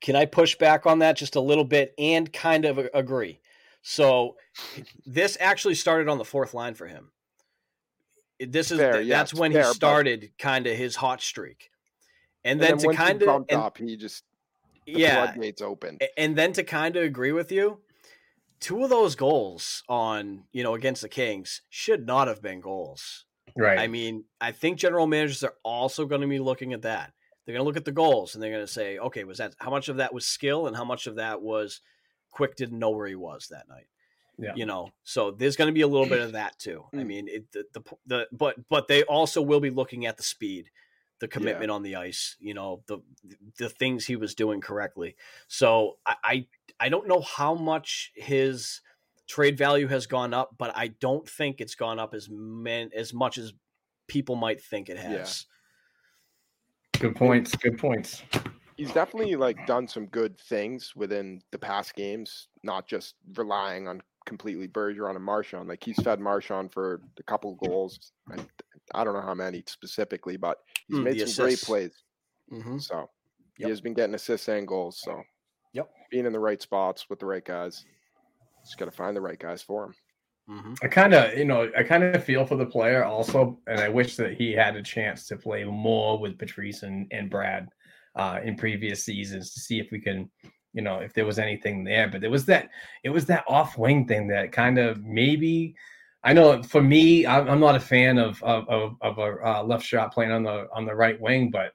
Can I push back on that just a little bit and kind of agree? So this actually started on the fourth line for him. This is fair, yeah, that's when fair, he started kind of his hot streak, and, and then, then, to kind of up, he just yeah floodgates open, and then to kind of agree with you, two of those goals on you know against the Kings should not have been goals. Right. I mean, I think general managers are also going to be looking at that. They're going to look at the goals and they're going to say, okay, was that how much of that was skill and how much of that was Quick didn't know where he was that night. Yeah. You know, so there's going to be a little bit of that too. I mm. mean, it, the, the, the but but they also will be looking at the speed, the commitment yeah. on the ice. You know, the the things he was doing correctly. So I, I I don't know how much his trade value has gone up, but I don't think it's gone up as man, as much as people might think it has. Yeah. Good points. Good points he's definitely like done some good things within the past games, not just relying on completely Bergeron and Marchand. Like he's fed Marchand for a couple goals. I, I don't know how many specifically, but he's mm, made some assists. great plays. Mm-hmm. So yep. he has been getting assists and goals. So yep, being in the right spots with the right guys. Just got to find the right guys for him. Mm-hmm. I kind of, you know, I kind of feel for the player also, and I wish that he had a chance to play more with Patrice and, and Brad uh, in previous seasons to see if we can, you know, if there was anything there. But there was that, it was that off wing thing that kind of maybe. I know for me, I'm not a fan of of, of, of a uh, left shot playing on the on the right wing, but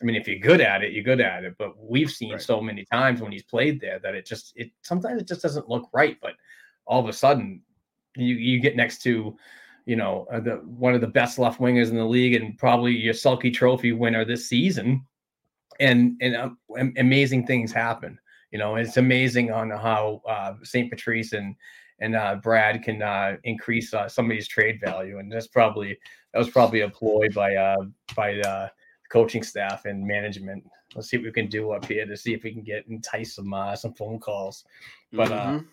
I mean, if you're good at it, you're good at it. But we've seen right. so many times when he's played there that it just it sometimes it just doesn't look right. But all of a sudden, you you get next to you know uh, the one of the best left wingers in the league and probably your Selke Trophy winner this season, and and um, amazing things happen. You know, it's amazing on how uh, St. Patrice and and uh, Brad can uh, increase uh, somebody's trade value, and that's probably that was probably a ploy by uh, by the coaching staff and management. Let's see what we can do up here to see if we can get entice some uh, some phone calls. But uh, Mhm.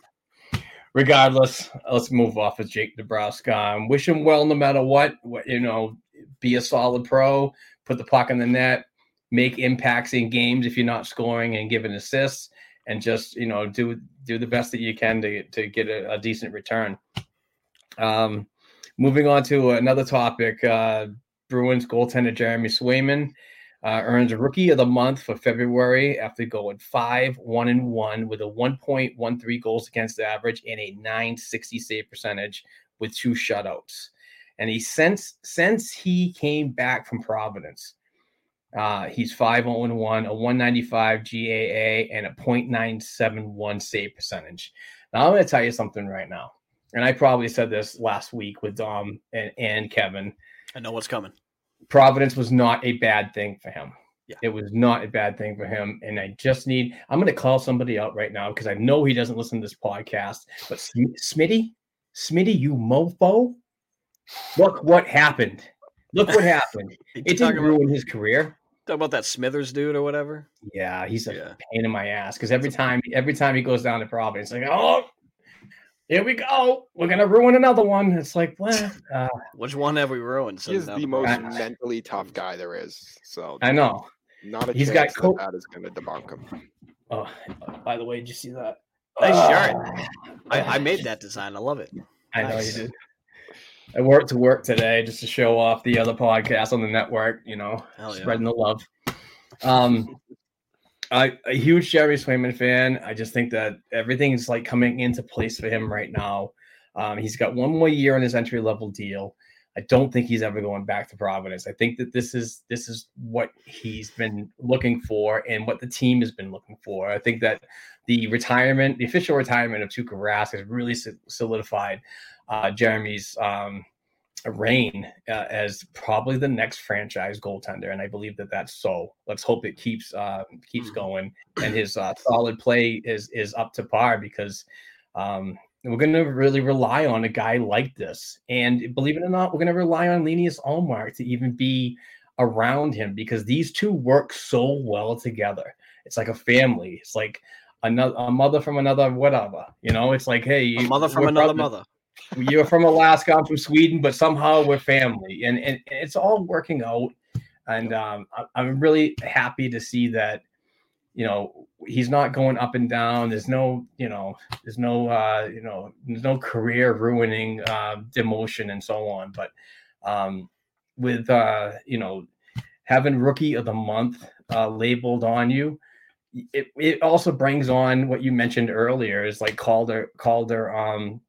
regardless, let's move off of Jake DeBrusk. Um, wish him well no matter what. what. You know, be a solid pro, put the puck in the net, make impacts in games if you're not scoring and giving assists, and just you know do do the best that you can to to get a, a decent return. Um, moving on to another topic, uh, Bruins goaltender Jeremy Swayman uh, earns Rookie of the Month for February after going five one and one with a 1.13 goals against the average and a 960 save percentage with two shutouts. And he since since he came back from Providence, uh, he's 5 0 1, a 195 GAA, and a 0.971 save percentage. Now, I'm going to tell you something right now. And I probably said this last week with Dom and, and Kevin. I know what's coming. Providence was not a bad thing for him. Yeah. It was not a bad thing for him. And I just need, I'm going to call somebody out right now because I know he doesn't listen to this podcast. But Sm- Smitty, Smitty, you mofo, look what happened. Look what happened. It didn't ruin his career. Talking about that Smithers dude or whatever? Yeah, he's a Yeah. pain in my ass because every time, every time he goes down to Providence, like, oh, here we go. We're gonna ruin another one. It's like, what? Uh, Which one have we ruined? He is since now the most I- mentally tough guy there is. So I know. not a He's chance got co- that, that is going to debunk him. Oh, by the way, did you see that? Nice shirt. Ah, I, I made that design. I love it. I know Nice. you did. I worked to work today just to show off the other podcast on the network. You know, yeah. spreading the love. Um, I a huge Jerry Swayman fan. I just think that everything's like coming into place for him right now. Um, he's got one more year on his entry level deal. I don't think he's ever going back to Providence. I think that this is this is what he's been looking for and what the team has been looking for. I think that the retirement, the official retirement of Tuukka Rask has really solidified uh, Jeremy's um, reign uh, as probably the next franchise goaltender, and I believe that that's so. Let's hope it keeps uh, keeps Mhm. going, and his uh, solid play is is up to par because um, we're going to really rely on a guy like this. And believe it or not, we're going to rely on Linus Ullmark to even be around him because these two work so well together. It's like a family. It's like another a mother from another whatever. You know, it's like hey, A mother from another brothers mother. you're from Alaska, I'm from Sweden, but somehow we're family, and and it's all working out. And um, I'm really happy to see that. You know, he's not going up and down. There's no, you know, there's no, uh, you know, there's no career ruining uh, demotion and so on. But um, with, uh, you know, having rookie of the month uh, labeled on you, it, it also brings on what you mentioned earlier is like Calder Calder um,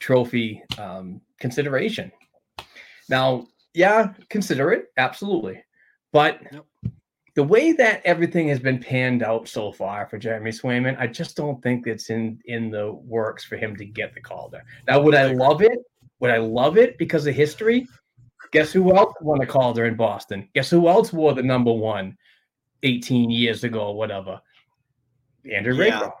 trophy um, consideration. Now, yeah, consider it absolutely, but. The way that everything has been panned out so far for Jeremy Swayman, I just don't think it's in in the works for him to get the Calder. Now, would I love it? Would I love it because of history? Guess who else won a Calder in Boston? Guess who else wore the number one 18 years ago or whatever? Andrew Yeah. Raker.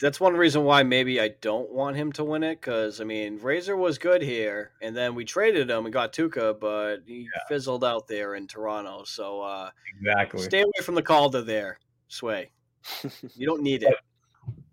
That's one reason why maybe I don't want him to win it. Because I mean, Razor was good here, and then we traded him and got Tuukka, but he fizzled out there in Toronto. So uh, Exactly. stay away from the Calder there, Sway. You don't need it.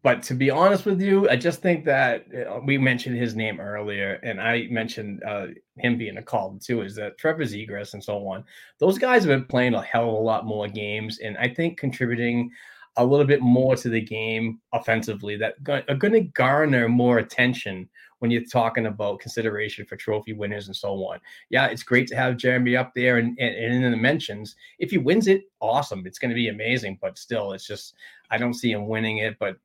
but to be honest with you, I just think that uh, we mentioned his name earlier, and I mentioned uh, him being a call too. Is that Trevor Zegras and so on? Those guys have been playing a hell of a lot more games, and I think contributing a little bit more to the game offensively that are going to garner more attention when you're talking about consideration for trophy winners and so on. Yeah, it's great to have Jeremy up there and, and, and in the mentions. If he wins it, awesome. It's going to be amazing. But still, it's just I don't see him winning it. But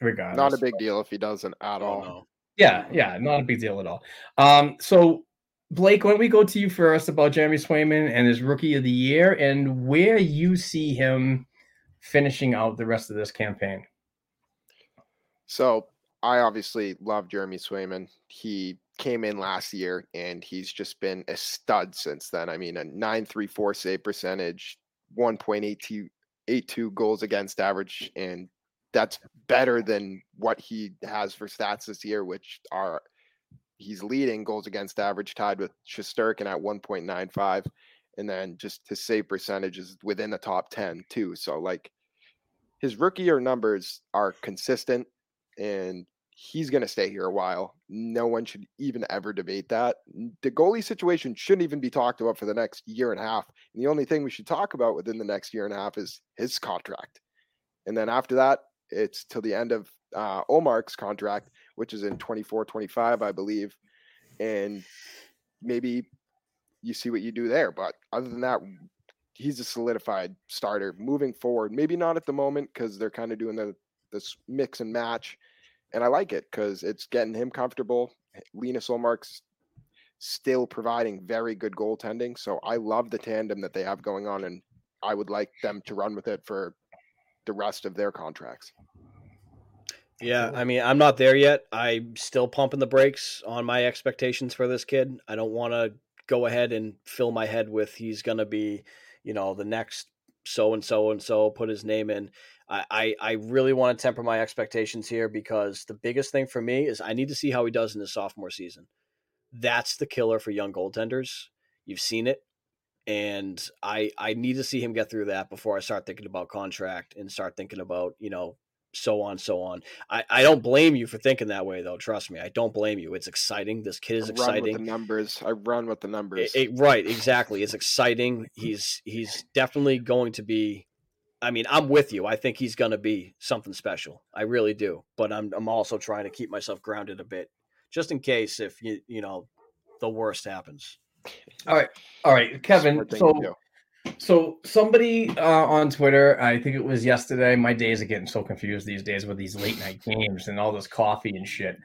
regardless, Not a big deal if he doesn't at Oh, all. no. yeah, yeah, not a big deal at all. Um, so Blake, why don't we go to you first about Jeremy Swayman and his rookie of the year and where you see him finishing out the rest of this campaign? So I obviously love Jeremy Swayman. He came in last year and he's just been a stud since then. I mean, a 934 save percentage, 1.82 82 goals against average, and that's better than what he has for stats this year, which are he's leading goals against average tied with Shesterkin at 1.95 and then just his save percentage is within the top 10 too so like his rookie year numbers are consistent and he's going to stay here a while. No one should even ever debate that. The goalie situation shouldn't even be talked about for the next year and a half. And the only thing we should talk about within the next year and a half is his contract. And then after that it's till the end of uh, Ullmark's contract which is in 24 25 i believe and maybe you see what you do there. But other than that, he's a solidified starter moving forward. Maybe not at the moment because they're kind of doing the this mix and match, and I like it because it's getting him comfortable. Linus Ullmark's still providing very good goaltending, so I love the tandem that they have going on, and I would like them to run with it for the rest of their contracts. Yeah, I mean, I'm not there yet. I'm still pumping the brakes on my expectations for this kid. I don't want to go ahead and fill my head with he's going to be, you know, the next so and so and so, put his name in. I, I, I really want to temper my expectations here because the biggest thing for me is I need to see how he does in his sophomore season. That's the killer for young goaltenders. You've seen it. And I I need to see him get through that before I start thinking about contract and start thinking about, you know, so on, so on. I, I don't blame you for thinking that way, though. Trust me, I don't blame you. It's exciting. This kid is I exciting. the numbers, I run with the numbers. It, it, right, exactly. It's exciting. He's he's definitely going to be. I mean, I'm with you. I think he's going to be something special. I really do. But I'm I'm also trying to keep myself grounded a bit, just in case if you you know the worst happens. All right, all right, Kevin. So so somebody uh, on Twitter, I think it was yesterday. My days are getting so confused these days with these late night games and all this coffee and shit.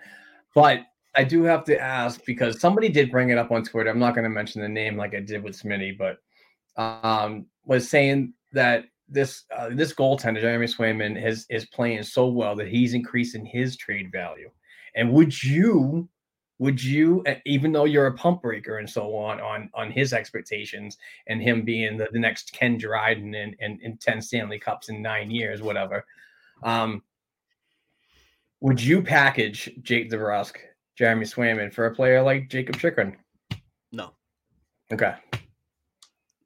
But I do have to ask because somebody did bring it up on Twitter. I'm not going to mention the name like I did with Smitty, but um, was saying that this uh, this goaltender Jeremy Swayman is is playing so well that he's increasing his trade value. And would you would you even though you're a pump breaker and so on on on his expectations and him being the, the next ken dryden and, in, in 10 stanley cups in nine years whatever um would you package jake DeBrusk, jeremy swayman for a player like jacob chychrun no. Okay.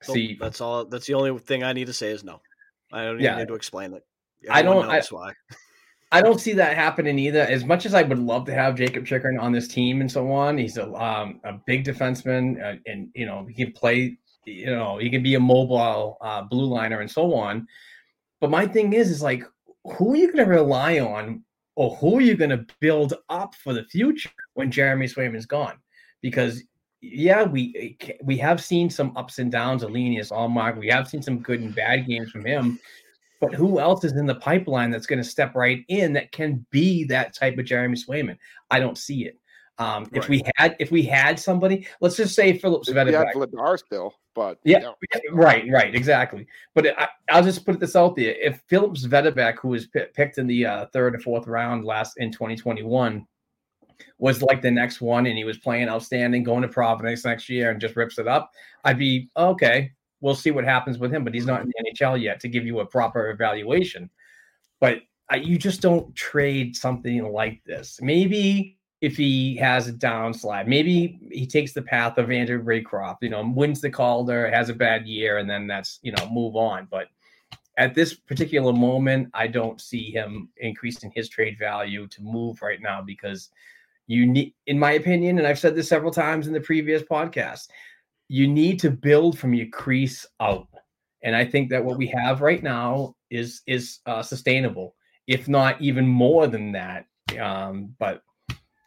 So see that's all that's the only thing i need to say is no. I don't yeah. need to explain it. Everyone i don't I, why I don't see that happening either. As much as I would love to have Jacob Chychrun on this team and so on, he's a um, a big defenseman, uh, and you know he can play. You know he can be a mobile uh, blue liner and so on. But my thing is, is like, who are you going to rely on, or who are you going to build up for the future when Jeremy Swayman's gone? Because yeah, we we have seen some ups and downs of Linus Ullmark. We have seen some good and bad games from him. But who else is in the pipeline that's going to step right in that can be that type of Jeremy Swayman? I don't see it. Um, right. If we had, if we had somebody, let's just say Phillips Philip Svedberg. Vladar still, but yeah, right, right, exactly. But I, will just put this out there: if Philip Svedberg, who was p- picked in the uh, third or fourth round last in 2021, was like the next one, and he was playing outstanding, going to Providence next year, and just rips it up, I'd be okay we'll see what happens with him. But he's not in the NHL yet to give you a proper evaluation. But uh, you just don't trade something like this. Maybe if he has a downslide, maybe he takes the path of Andrew Raycroft, you know, wins the Calder, has a bad year, and then that's, you know, move on. But at this particular moment, I don't see him increasing his trade value to move right now because you need, in my opinion, and I've said this several times in the previous podcast, you need to build from your crease out. And I think that what we have right now is is uh, sustainable, if not even more than that. Um, but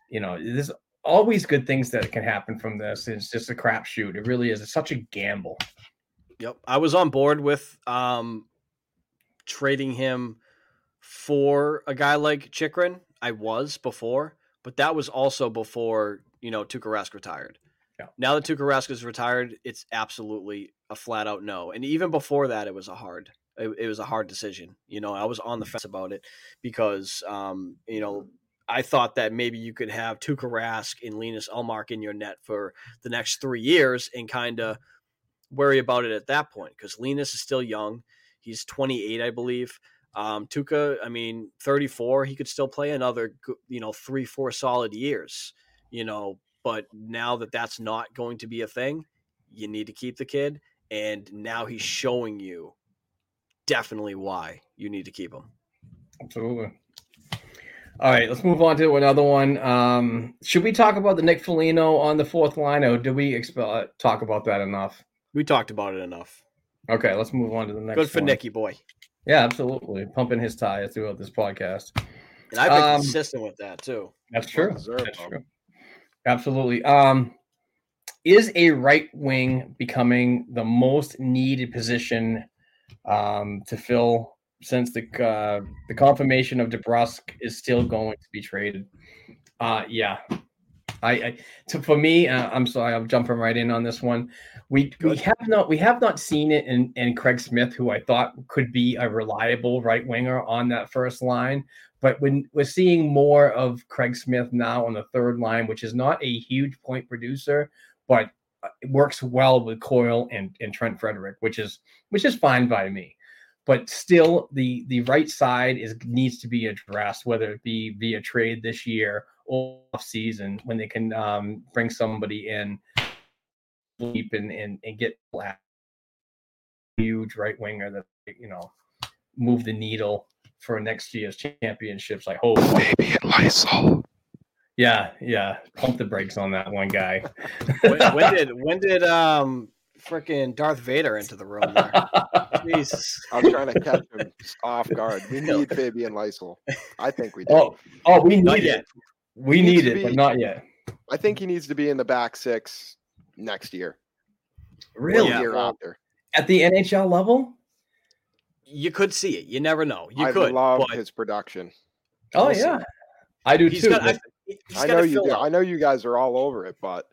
you know, there's always good things that can happen from this. It's just a crapshoot. It really is. It's such a gamble. Yep, I was on board with um, trading him for a guy like Chychrun. I was before, but that was also before you know Tuukka Rask retired. Yeah. Now that Tuukka Rask is retired, it's absolutely a flat out no. And even before that, it was a hard, it, it was a hard decision. You know, I was on the fence about it because, um, you know, I thought that maybe you could have Tuukka Rask and Linus Ullmark in your net for the next three years and kind of worry about it at that point because Linus is still young. He's 28, I believe. Um, Tuukka, I mean, 34, he could still play another, you know, three, four solid years, you know, but now that that's not going to be a thing, you need to keep the kid. And now he's showing you definitely why you need to keep him. Absolutely. All right, let's move on to another one. Um, should we talk about the Nick Foligno on the fourth line, or do we exp- talk about that enough? We talked about it enough. Okay, let's move on to the next. Good for one. Nicky boy. Yeah, absolutely, pumping his tires throughout this podcast. And I've been Um, consistent with that too. That's true. That's true. Absolutely. Um, is a right wing becoming the most needed position um, to fill since the uh, the confirmation of DeBrusk is still going to be traded? Uh, yeah. I, I to, for me, uh, I'm sorry, I'm jumping right in on this one. We we have not we have not seen it in, in Craig Smith, who I thought could be a reliable right winger on that first line. But when we're seeing more of Craig Smith now on the third line, which is not a huge point producer, but uh, it works well with Coyle and, and Trent Frederic, which is which is fine by me. But still, the the right side is needs to be addressed, whether it be via trade this year off season when they can um, bring somebody in, sleep and and, and get black huge right winger that you know move the needle for next year's championships. I hope. Fabian Lysell. Yeah, yeah. Pump the brakes on that one guy. When, when did when did um freaking Darth Vader into the room there? Jesus. I'm trying to catch him off guard. We need Fabian Lysell. I think we do. oh, oh, we need Not it. Yet. We He need to it, but not yet. I think he needs to be in the back six next year. Really? the year after. At the NHL level? You could see it. You never know. You I could. love but his production. Oh We'll yeah. I do he's too. got. I, he's I know you do. I know you guys are all over it, but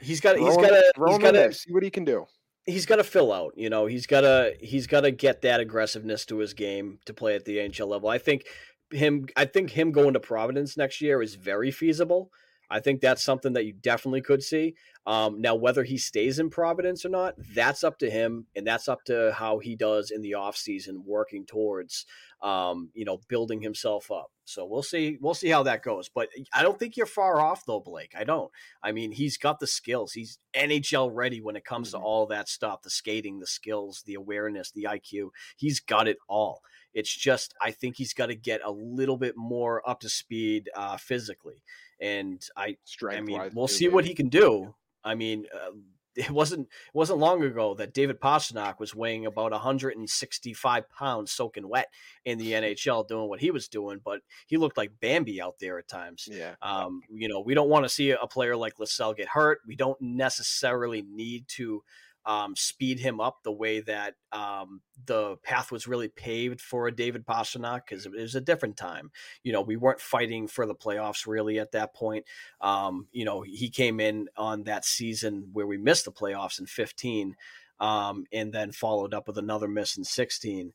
He's got. He's throw him- got to. throw He's him got to. see what he can do. He's got to fill out. You know. He's got to. He's got to get that aggressiveness to his game to play at the NHL level. I think him. I think him going to Providence next year is very feasible. I think that's something that you definitely could see. Um, now, whether he stays in Providence or not, that's up to him, and that's up to how he does in the offseason, working towards, um, you know, building himself up. So we'll see. We'll see how that goes. But I don't think you're far off, though, Blake. I don't. I mean, he's got the skills. He's NHL ready when it comes to all that stuff: the skating, the skills, the awareness, the IQ. He's got it all. It's just I think he's got to get a little bit more up to speed uh, physically, and I Strength I mean, we'll see what he can do. I mean, uh, it wasn't it wasn't long ago that David Pastrnak was weighing about 165 pounds, soaking wet in the NHL, doing what he was doing. But he looked like Bambi out there at times. Yeah. Um, you know, we don't want to see a player like Lysell get hurt. We don't necessarily need to um, speed him up the way that um, the path was really paved for a David Pastrnak because it was a different time. You know, we weren't fighting for the playoffs really at that point. Um, you know, he came in on that season where we missed the playoffs in 15 um, and then followed up with another miss in 16.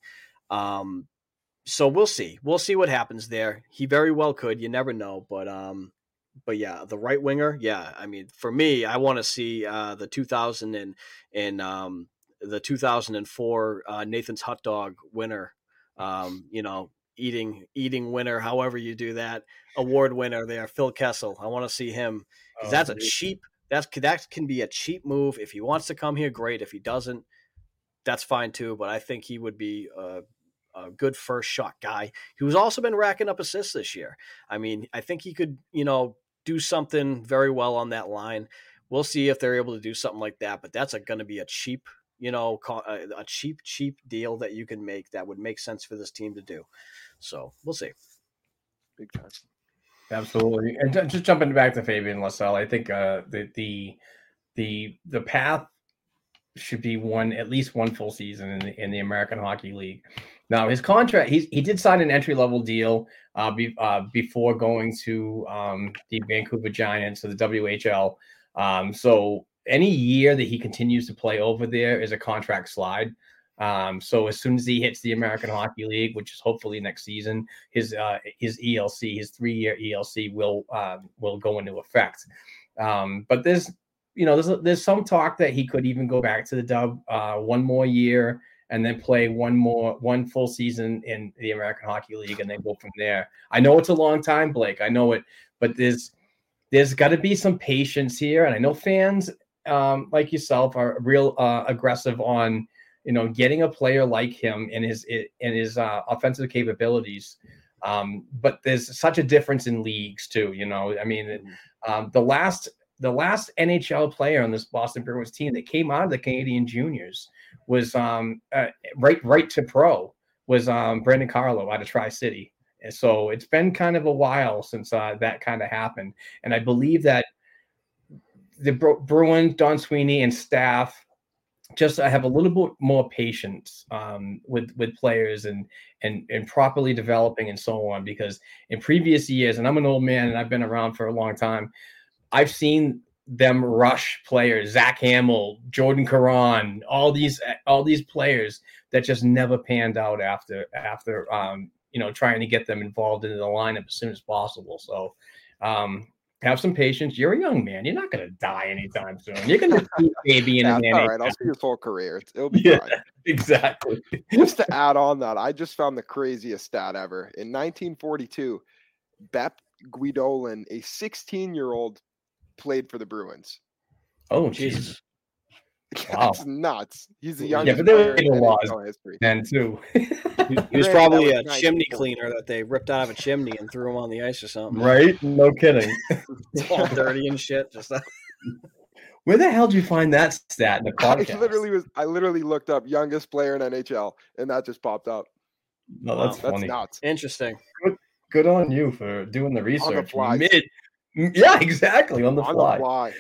Um, so we'll see. We'll see what happens there. He very well could. You never know. But um, but yeah, the right winger. Yeah, I mean, for me, I want to see uh, the 2000 and and um, the 2004 uh, Nathan's hot dog winner. Um, you know, eating eating winner, however you do that, award winner there, Phil Kessel. I want to see him because that's a cheap. That's that can be a cheap move if he wants to come here. Great. If he doesn't, that's fine too. But I think he would be a, a good first shot guy who's also been racking up assists this year. I mean, I think he could, you know, do something very well on that line. We'll see if they're able to do something like that. But that's going to be a cheap, you know, a, a cheap, cheap deal that you can make that would make sense for this team to do. So we'll see. Big time. Absolutely. And just jumping back to Fabian Lysell, I think uh, the the the the path should be one at least one full season in the in the American Hockey League. Now his contract, he he did sign an entry level deal uh, be, uh, before going to um, the Vancouver Giants or the WHL. Um, so any year that he continues to play over there is a contract slide. Um, so as soon as he hits the American Hockey League, which is hopefully next season, his uh, his ELC, his three year ELC will um, will go into effect. Um, but there's you know there's there's some talk that he could even go back to the Dub uh, one more year and then play one more one full season in the American Hockey League and then go from there. I know it's a long time, Blake. I know it, but there's there's got to be some patience here, and I know fans um, like yourself are real uh, aggressive on you know getting a player like him and his in his uh, offensive capabilities. Um, but there's such a difference in leagues too. You know, I mean, mm-hmm. um, the last the last NHL player on this Boston Bruins team that came out of the Canadian juniors was um, uh, right right to pro was um, Brandon Carlo out of Tri City. And so it's been kind of a while since uh, that kind of happened, and I believe that the Bruins, Don Sweeney, and staff just I have a little bit more patience um, with with players and and and properly developing and so on because in previous years and I'm an old man and I've been around for a long time I've seen them rush players Zach Hamill, Jordan Caron all these all these players that just never panned out after after um, you know trying to get them involved into the lineup as soon as possible so um, have some patience. You're a young man. You're not going to die anytime soon. You're going to see maybe in yeah, an all right. I'll see your whole career. It'll be yeah, fine. Exactly. Just to add on that, I just found the craziest stat ever. In 1942, Bep Guidolin, a 16 year old, played for the Bruins. Oh, Jesus. That's wow. nuts. He's the youngest yeah, but there player were laws history. then too. he was probably a chimney cleaner that they ripped out of a chimney and threw him on the ice or something. Right? No kidding. it's all dirty and shit. Just Where the hell did you find that stat in the podcast? I literally was. I literally looked up youngest player in NHL, and that just popped up. No, that's wow, funny. That's nuts. Interesting. Good, good on you for doing the research. On the fly. Mid, yeah, exactly on the on fly. The fly.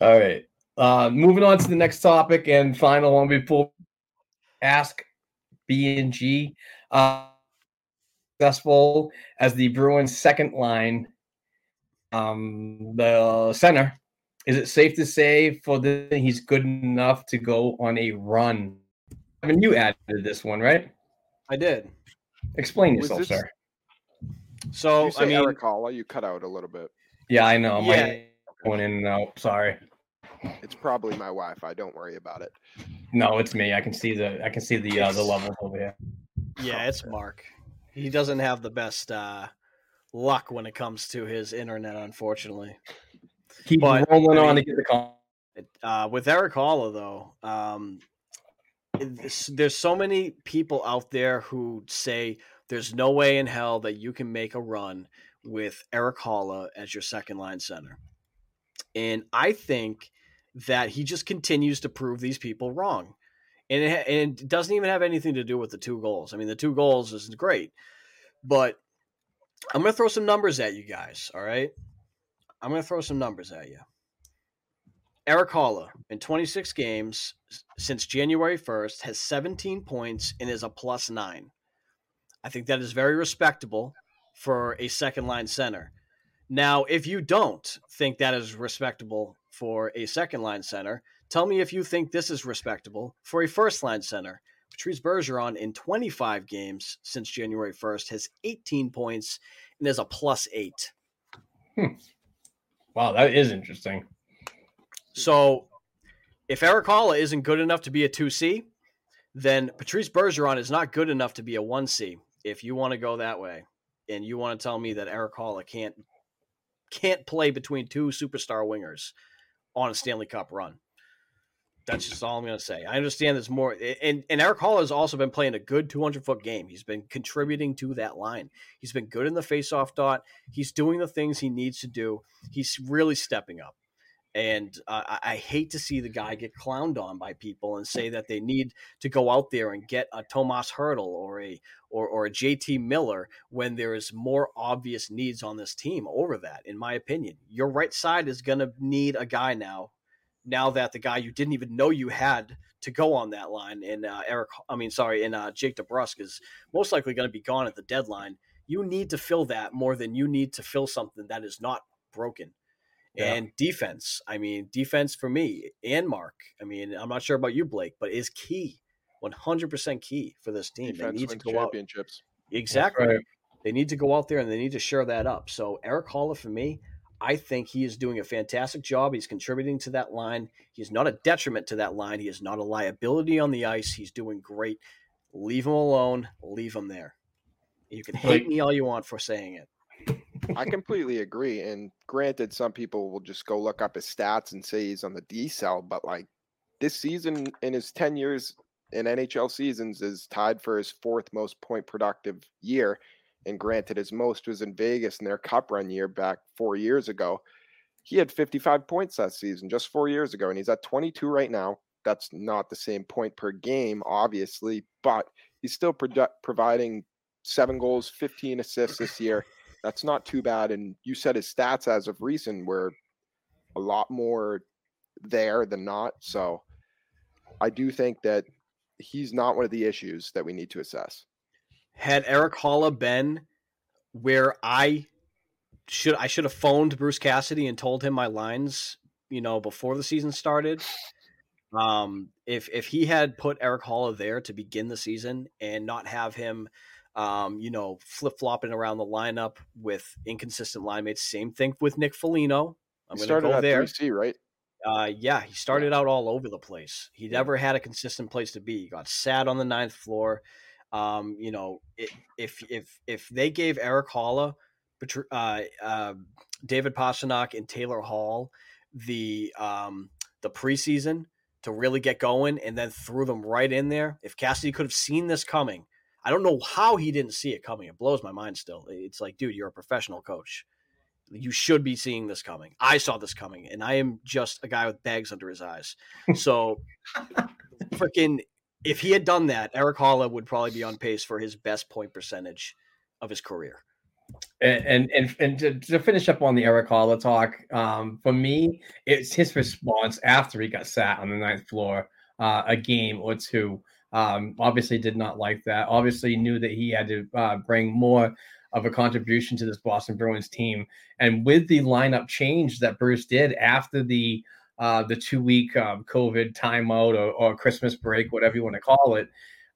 All right. Uh, moving on to the next topic and final one before ask B and G. Uh, successful as the Bruins' second line, um, the center. Is it safe to say for the he's good enough to go on a run? I mean, you added this one, right? I did. Explain Was yourself, this- sir. So you say I mean, Eric Haula, you cut out a little bit. Yeah, I know. Yeah. My going in and out. Sorry. It's probably my Wi-Fi. Don't worry about it. No, it's me. I can see the I can see the uh, the levels over here. yeah, it's Mark. He doesn't have the best uh, luck when it comes to his internet, unfortunately. Keep But, rolling I on to get the call. Uh, with Eric Haula, though, um, there's so many people out there who say there's no way in hell that you can make a run with Eric Haula as your second line center. And I think that he just continues to prove these people wrong. And it, and it doesn't even have anything to do with the two goals. I mean, the two goals is great, but I'm going to throw some numbers at you guys. All right. I'm going to throw some numbers at you. Eric Haula, in 26 games since January 1st, has 17 points and is a plus nine. I think that is very respectable for a second line center. Now, if you don't think that is respectable for a second line center, tell me if you think this is respectable for a first line center. Patrice Bergeron, in 25 games since January 1st, has 18 points and is a plus eight. Hmm. Wow, that is interesting. So if Eric Haula isn't good enough to be a 2C, then Patrice Bergeron is not good enough to be a 1C if you want to go that way. And you want to tell me that Eric Haula can't can't play between two superstar wingers on a Stanley Cup run. That's just all I'm going to say. I understand there's more, and and Eric Haula has also been playing a good 200 foot game. He's been contributing to that line. He's been good in the faceoff dot. He's doing the things he needs to do. He's really stepping up. And uh, I, hate to see the guy get clowned on by people and say that they need to go out there and get a Tomas Hertl or a or, or a JT Miller when there is more obvious needs on this team over that. In my opinion, your right side is going to need a guy now. Now that the guy you didn't even know you had to go on that line, and uh, Eric, I mean, sorry, and uh, Jake DeBrusk is most likely going to be gone at the deadline. You need to fill that more than you need to fill something that is not broken. Yeah. And defense, I mean, defense for me and Mark, I mean, I'm not sure about you, Blake, but is key, 100% key for this team. Defense they need to wins go out. championships. Exactly. right. They need to go out there and they need to share that up. So Eric Haula for me, I think he is doing a fantastic job. He's contributing to that line. He's not a detriment to that line. He is not a liability on the ice. He's doing great. Leave him alone. Leave him there. You can hate me all you want for saying it. I completely agree. And granted, some people will just go look up his stats and say he's on the D cell, but like this season in his 10 years in NHL seasons is tied for his fourth most point productive year. And granted, his most was in Vegas in their cup run year back four years ago. He had 55 points that season just four years ago, and he's at 22 right now. That's not the same point per game, obviously, but he's still produ- providing seven goals, 15 assists this year. That's not too bad. And you said his stats as of recent were a lot more there than not. So I do think that he's not one of the issues that we need to assess. Had Eric Haula been where I should I should have phoned Bruce Cassidy and told him my lines, you know, before the season started. Um, if if he had put Eric Haula there to begin the season and not have him um, you know, flip flopping around the lineup with inconsistent line mates. Same thing with Nick Foligno. I'm going to go there. 3C, right? Uh, yeah, he started out all over the place. He never had a consistent place to be. He got sat on the ninth floor. Um, you know, it, if if if they gave Eric Haula, uh, uh, David Pastrnak, and Taylor Hall the um, the preseason to really get going, and then threw them right in there, if Cassidy could have seen this coming, I don't know how he didn't see it coming. It blows my mind still. It's like, dude, you're a professional coach. You should be seeing this coming. I saw this coming, and I am just a guy with bags under his eyes. So, freaking, if he had done that, Eric Haula would probably be on pace for his best point percentage of his career. And and and, to, to, finish up on the Eric Haula talk, um, for me, it's his response after he got sat on the ninth floor uh, a game or two um, obviously, did not like that. Obviously, knew that he had to uh, bring more of a contribution to this Boston Bruins team. And with the lineup change that Bruce did after the uh, the two week um, COVID timeout or, or, Christmas break, whatever you want to call it,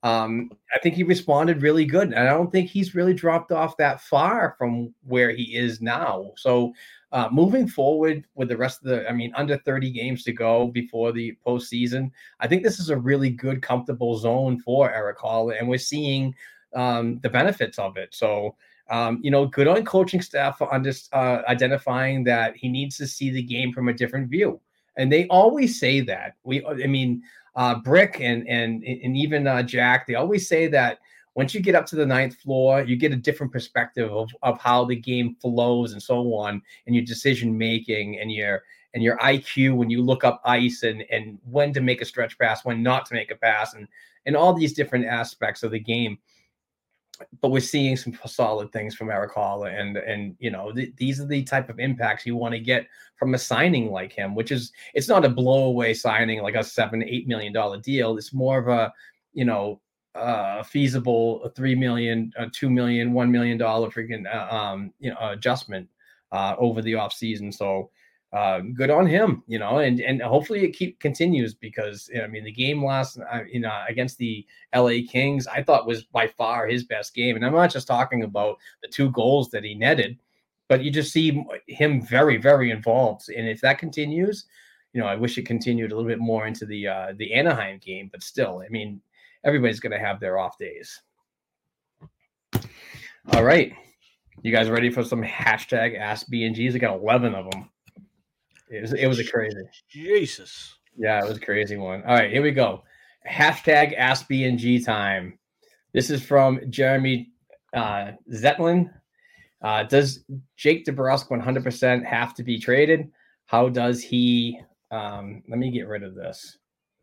um, I think he responded really good. And I don't think he's really dropped off that far from where he is now. So uh, moving forward with the rest of the, I mean, under 30 games to go before the postseason, I think this is a really good, comfortable zone for Eric Haula, and we're seeing um, the benefits of it. So, um, you know, good on coaching staff for under, uh, identifying that he needs to see the game from a different view. And they always say that. We, I mean, uh, Brick and and and even uh, Jack, they always say that once you get up to the ninth floor, you get a different perspective of, of how the game flows and so on, and your decision making and your and your IQ when you look up ice and and when to make a stretch pass, when not to make a pass, and and all these different aspects of the game. But we're seeing some solid things from Erik Haula, and and you know th- these are the type of impacts you want to get from a signing like him, which is it's not a blowaway signing like a seven eight million dollar deal. It's more of a you know uh, feasible three million, a two million, one million dollar freaking uh, um, you know adjustment uh, over the off season. So uh, good on him, you know, and and hopefully it keep continues because you know, I mean the game last uh, you know against the L.A. Kings I thought was by far his best game, and I'm not just talking about the two goals that he netted, but you just see him very very involved, and if that continues. You know, I wish it continued a little bit more into the uh, the Anaheim game, but still, I mean, everybody's going to have their off days. All right. You guys ready for some hashtag Ask BNGs? I got 11 of them. It was, it was a crazy. Jesus. Yeah, it was a crazy one. All right, here we go. Hashtag Ask BNG time. This is from Jeremy uh, Zetlin. Uh, does Jake DeBrusk 100% have to be traded? How does he? Um, let me get rid of this.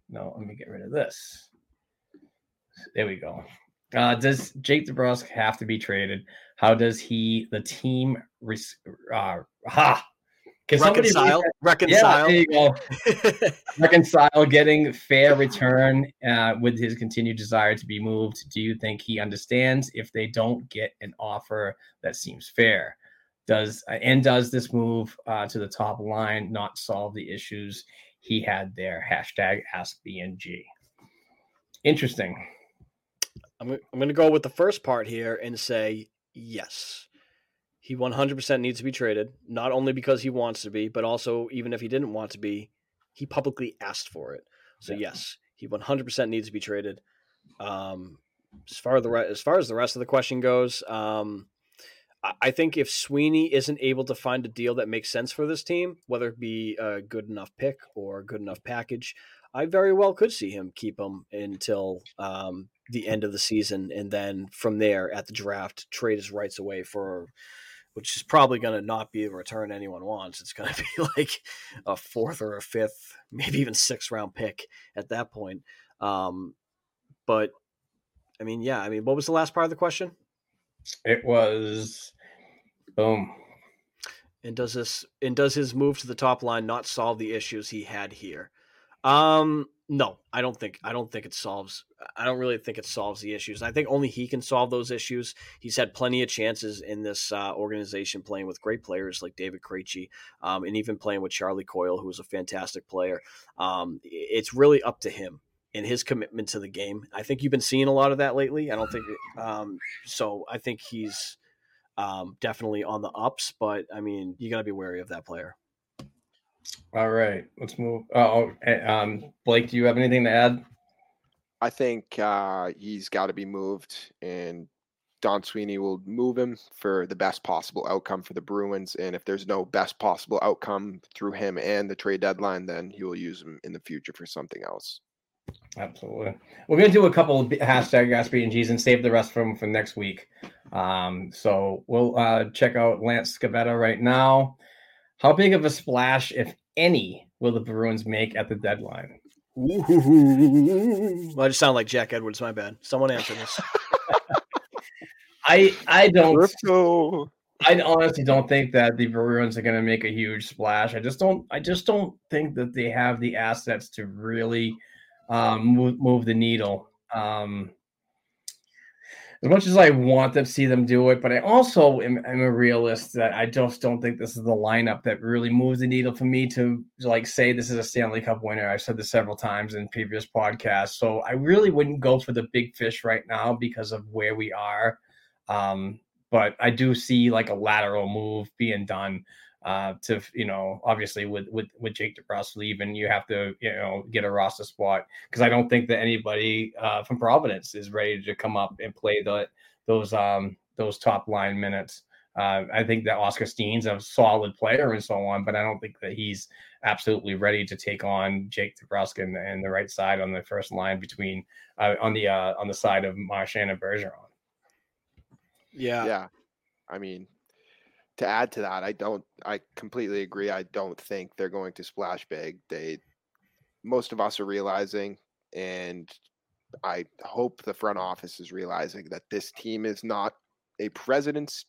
No, let me get rid of this. There we go. Uh, does Jake DeBrusk have to be traded? How does he, the team, res- uh, ha? Can reconcile, reconcile. Yeah, there you go. reconcile getting fair return uh, with his continued desire to be moved. Do you think he understands if they don't get an offer that seems fair? Does uh, and does this move uh, to the top line not solve the issues he had there? Hashtag Ask BNG. Interesting. I'm, I'm going to go with the first part here and say yes. He 100% needs to be traded, not only because he wants to be, but also even if he didn't want to be, he publicly asked for it. So Yeah. yes, he 100% needs to be traded. Um, as far as the re- as far as the rest of the question goes, um, I- I think if Sweeney isn't able to find a deal that makes sense for this team, whether it be a good enough pick or a good enough package, I very well could see him keep him until um, the end of the season, and then from there at the draft, trade his rights away for, which is probably going to not be a return anyone wants. It's going to be like a fourth or a fifth, maybe even sixth round pick at that point. Um, but I mean, yeah, I mean, what was the last part of the question? It was boom. And does this and does his move to the top line not solve the issues he had here? Um, no, I don't think I don't think it solves. I don't really think it solves the issues. I think only he can solve those issues. He's had plenty of chances in this uh, organization playing with great players like David Krejci, um, and even playing with Charlie Coyle, who was a fantastic player. Um, it's really up to him and his commitment to the game. I think you've been seeing a lot of that lately. I don't think um, so. I think he's um, definitely on the ups, but I mean, you got to be wary of that player. All right, let's move. Oh, eh, um, Blake, do you have anything to add? I think uh, he's got to be moved, and Don Sweeney will move him for the best possible outcome for the Bruins. And if there's no best possible outcome through him and the trade deadline, then he will use him in the future for something else. Absolutely. We're gonna do a couple of hashtag B and G's and save the rest from for next week. Um, so we'll uh, check out Lance Scavetta right now. How big of a splash, if any, will the Bruins make at the deadline? Well, I just sound like Jack Edwards. My bad. Someone answer this. I I don't Crypto. I honestly don't think that the Bruins are going to make a huge splash. I just don't. I just don't think that they have the assets to really um, move, move the needle. Um, as much as I want to see them do it, but I also am, am a realist that I just don't think this is the lineup that really moves the needle for me to like say this is a Stanley Cup winner. I've said this several times in previous podcasts, so I really wouldn't go for the big fish right now because of where we are. Um, but I do see like a lateral move being done uh, to you know obviously with with with Jake DeBrusk leaving, you have to you know get a roster spot because I don't think that anybody uh, from Providence is ready to come up and play the those um those top line minutes. Uh, I think that Oskar Steen's a solid player and so on, but I don't think that he's absolutely ready to take on Jake DeBrusk and, and the right side on the first line between uh, on the uh, on the side of Marchand and Bergeron. Yeah. Yeah. I mean, to add to that, I don't I completely agree. I don't think they're going to splash big. They most of us are realizing and I hope the front office is realizing that this team is not a president's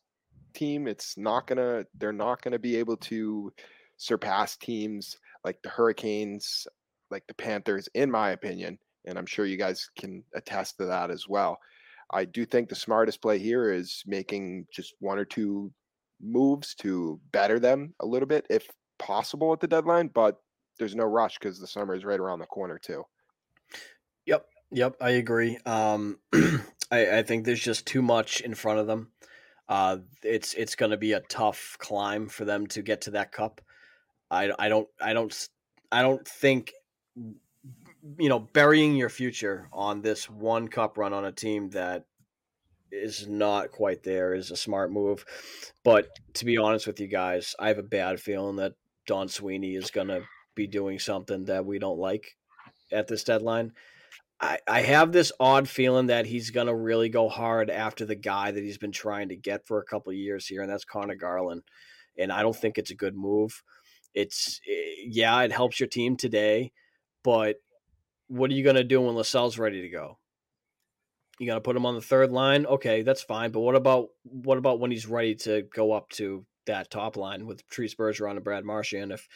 team. It's not to they're not to be able to surpass teams like the Hurricanes, like the Panthers in my opinion, and I'm sure you guys can attest to that as well. I do think the smartest play here is making just one or two moves to better them a little bit, if possible, at the deadline. But there's no rush because the summer is right around the corner too. Yep. Yep. I agree. Um, I, I think there's just too much in front of them. Uh, it's it's going to be a tough climb for them to get to that cup. I, I don't I don't I don't think you know burying your future on this one cup run on a team that is not quite there is a smart move. But to be honest with you guys, I have a bad feeling that Don Sweeney is going to be doing something that we don't like at this deadline. I, I have this odd feeling that he's going to really go hard after the guy that he's been trying to get for a couple years here, and that's Conor Garland. And I don't think it's a good move. It's, eh, yeah, it helps your team today, but what are you going to do when Lysell's ready to go? You got to put him on the third line. Okay, that's fine. But what about what about when he's ready to go up to that top line with Treese Bergeron and Brad Marchand? If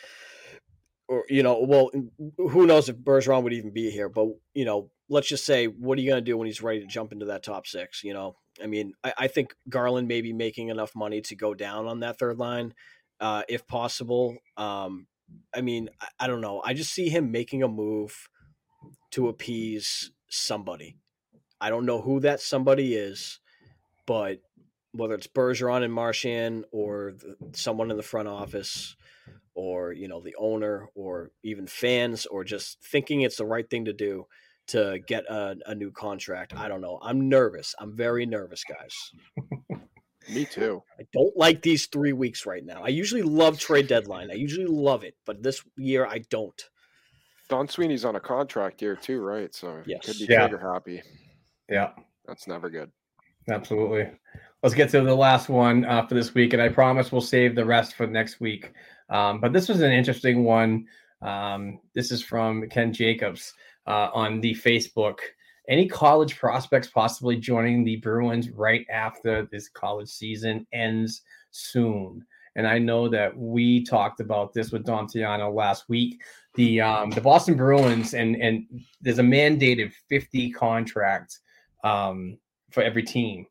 or you know, well, who knows if Bergeron would even be here? But you know, let's just say, what are you going to do when he's ready to jump into that top six? You know, I mean, I, I think Garland may be making enough money to go down on that third line, uh, if possible. Um, I mean, I, I don't know. I just see him making a move to appease somebody. I don't know who that somebody is, but whether it's Bergeron and Marchand or the, someone in the front office or you know the owner or even fans or just thinking it's the right thing to do to get a, a new contract. I don't know. I'm nervous. I'm very nervous, guys. Me too. I don't like these three weeks right now. I usually love trade deadline. I usually love it, but this year I don't. Don Sweeney's on a contract year too, right? So Yes. could be Yeah. trigger happy. Yeah, That's never good. absolutely. Let's get to the last one uh, for this week, and I promise we'll save the rest for next week. Um, but this was an interesting one. Um, this is from Ken Jacobs uh, on the Facebook. Any college prospects possibly joining the Bruins right after this college season ends soon? And I know that we talked about this with Dom Tiano last week. The um, the Boston Bruins and and there's a mandated 50 contract um, for every team,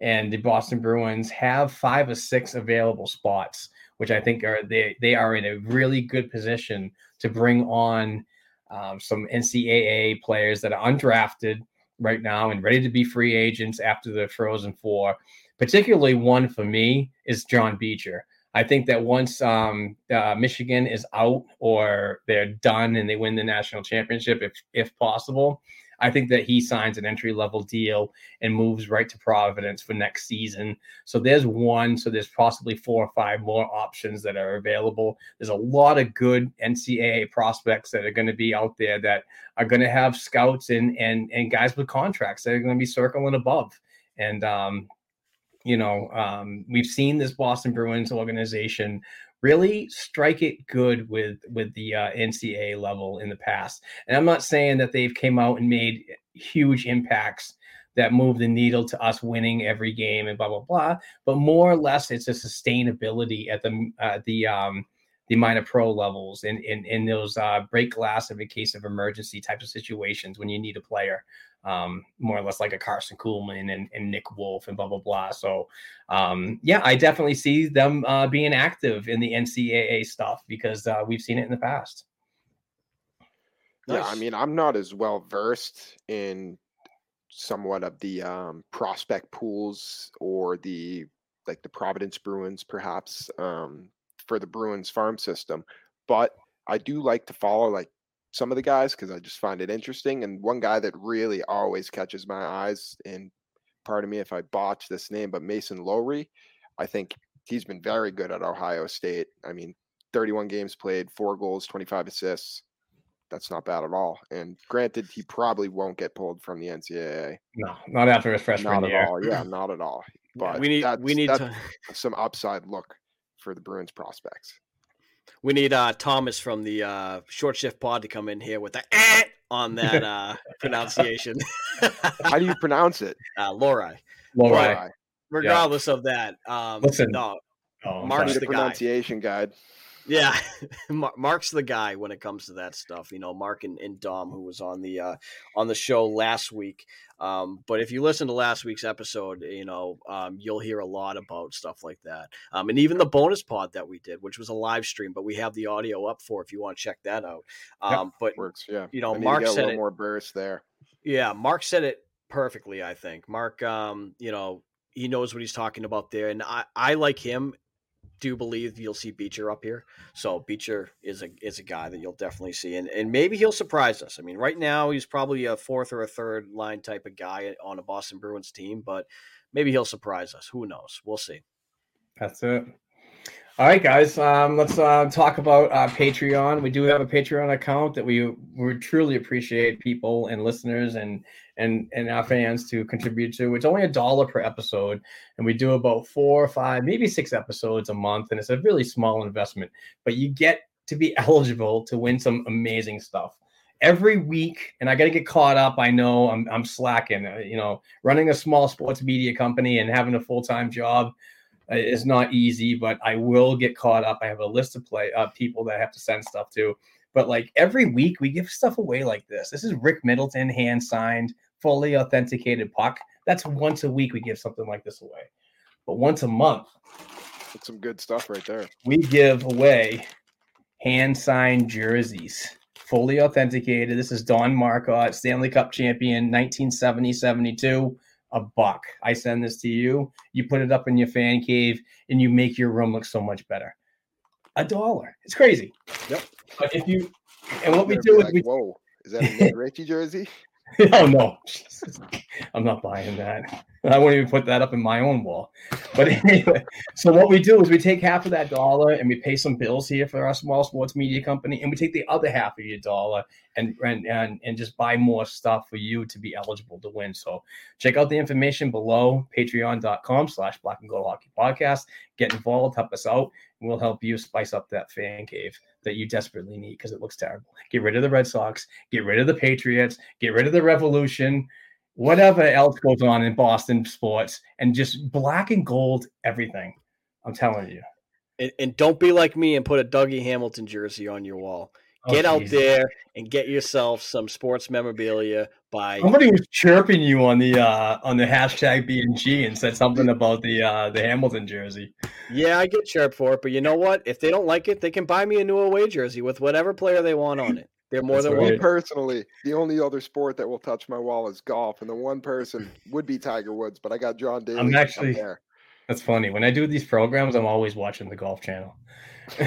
and the Boston Bruins have five or six available spots, which I think are they they are in a really good position to bring on um, some NCAA players that are undrafted right now and ready to be free agents after the Frozen Four. Particularly one for me is John Beecher. I think that once um, uh, Michigan is out or they're done and they win the national championship, if if possible, I think that he signs an entry level deal and moves right to Providence for next season. So there's one. So there's possibly four or five more options that are available. There's a lot of good NCAA prospects that are going to be out there that are going to have scouts and and and guys with contracts that are going to be circling above. And um, you know, um, we've seen this Boston Bruins organization really strike it good with with the uh, NCAA level in the past. And I'm not saying that they've came out and made huge impacts that move the needle to us winning every game and blah blah blah, but more or less it's a sustainability at the uh, the um, the minor pro levels and in, in, those uh, break glass in case of emergency types of situations when you need a player um, more or less like a Karson Kuhlman and, and Nick Wolff and blah blah blah. So um, yeah, I definitely see them uh, being active in the NCAA stuff because uh, we've seen it in the past. Yeah, I mean, I'm not as well versed in somewhat of the um, prospect pools or the like the Providence Bruins, perhaps um, for the Bruins farm system, but I do like to follow like some of the guys because I just find it interesting. And one guy that really always catches my eyes, and pardon me if I botch this name, but Mason Lohrei, I think he's been very good at Ohio State. I mean, 31 games played, four goals, 25 assists. That's not bad at all. And granted, he probably won't get pulled from the NCAA. No, not after his freshman Not at year. all. Yeah, not at all. Yeah, But we need we need that's to some upside look for the Bruins prospects. We need uh Thomas from the uh short shift pod to come in here with the eh on that uh pronunciation. How do you pronounce it? uh Lori. Lowry. Lori. Regardless of that, um Listen. no, Oh, Mark's Need sorry. the guy. pronunciation guide. Yeah, Mark's the guy when it comes to that stuff. You know, Mark and, and Dom, who was on the uh, on the show last week. Um, but if you listen to last week's episode, you know um, you'll hear a lot about stuff like that, um, and even the bonus pod that we did, which was a live stream, but we have the audio up for if you want to check that out. Yep. Um, But Works. Yeah. You know, Mark said little it- more burst there. yeah, Mark said it perfectly. I think Mark, um, you know, he knows what he's talking about there, and I, I like him. Do believe you'll see Beecher up here. So Beecher is a is a guy that you'll definitely see, and and maybe he'll surprise us. I mean, right now he's probably a fourth or a third line type of guy on a Boston Bruins team, but maybe he'll surprise us. Who knows? We'll see. That's it. All right, guys. Um, let's uh, talk about uh, Patreon. We do have a Patreon account that we we truly appreciate people and listeners and and and our fans to contribute to. It's only a dollar per episode, and we do about four or five, maybe six episodes a month, and it's a really small investment. But you get to be eligible to win some amazing stuff every week. And I got to get caught up. I know I'm I'm slacking. Uh, you know, running a small sports media company and having a full time job is not easy, but I will get caught up. I have a list of play uh, people that I have to send stuff to. But like every week, we give stuff away like this. This is Rick Middleton, hand signed, fully authenticated puck. That's once a week we give something like this away. But once a month, That's some good stuff right there. we give away hand signed jerseys, fully authenticated. This is Don Marcotte, Stanley Cup champion, 1970 72. A buck. I send this to you. You put it up in your fan cave, and you make your room look so much better. A dollar. It's crazy. Yep. But if you and what we do is we whoa, is that a Nick Ritchie jersey? oh no. I'm not buying that. I won't even put that up in my own wall. But anyway, so what we do is we take half of that dollar and we pay some bills here for our small sports media company, and we take the other half of your dollar and and and, and just buy more stuff for you to be eligible to win. So check out the information below, patreon.com slash black and gold hockey podcast. Get involved, help us out, and we'll help you spice up that fan cave that you desperately need because it looks terrible. Get rid of the Red Sox, get rid of the Patriots, get rid of the Revolution, whatever else goes on in Boston sports, and just black and gold everything. I'm telling you. And, and don't be like me and put a Dougie Hamilton jersey on your wall. Oh, Get out Jesus. there and get yourself some sports memorabilia by Somebody was chirping you on the uh on the hashtag BNG and said something about the uh the Hamilton jersey. Yeah, I get chirped for it, but you know what? If they don't like it, they can buy me a new away jersey with whatever player they want on it. They're more That's than right. Me personally, the only other sport that will touch my wall is golf, and the one person would be Tiger Woods, but I got John Daly. up actually- there. That's funny. When I do these programs, I'm always watching the golf channel.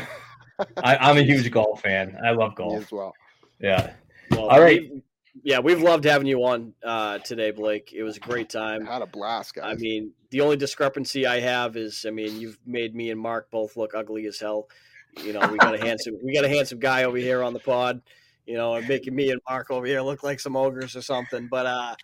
I, I'm a huge golf fan. I love Me golf. as well. Yeah. Well, All right. we've- Yeah, we've loved having you on uh, today, Blake. It was a great I time. had a blast, guys. I mean, the only discrepancy I have is, I mean, you've made me and Mark both look ugly as hell. You know, we got a handsome, we got a handsome guy over here on the pod. You know, and making me and Mark over here look like some ogres or something. But uh,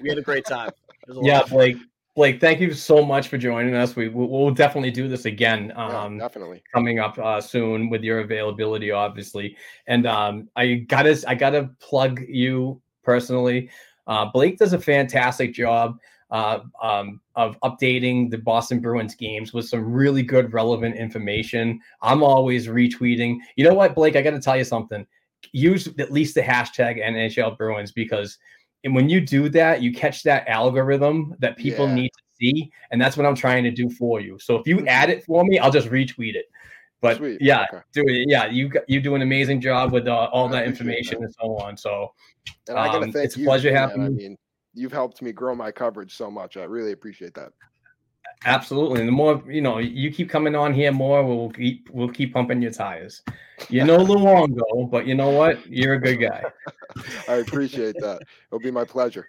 we had a great time. A Yeah. Blake. Blake, thank you so much for joining us. We we'll, we'll definitely do this again. Yeah, Um, definitely. coming up uh, soon with your availability, obviously. And um, I gotta I gotta plug you personally. Uh, Blake does a fantastic job uh, um, of updating the Boston Bruins games with some really good, relevant information. I'm always retweeting. You know what, Blake? I got to tell you something. Use at least the hashtag NHL Bruins because and when you do that, you catch that algorithm that people Yeah. need to see, and that's what I'm trying to do for you. So if you Mhm. add it for me, I'll just retweet it. But Sweet. yeah, Okay. do it. Yeah, you you do an amazing job with uh, all that information that. and so on. So And I gotta um, thank it's a you. pleasure having I mean, you've helped me grow my coverage so much. I really appreciate that. Absolutely, and the more you know, you keep coming on here more, we'll keep we'll keep pumping your tires. You know Luongo, but you know what? You're a good guy. I appreciate that. It'll be my pleasure.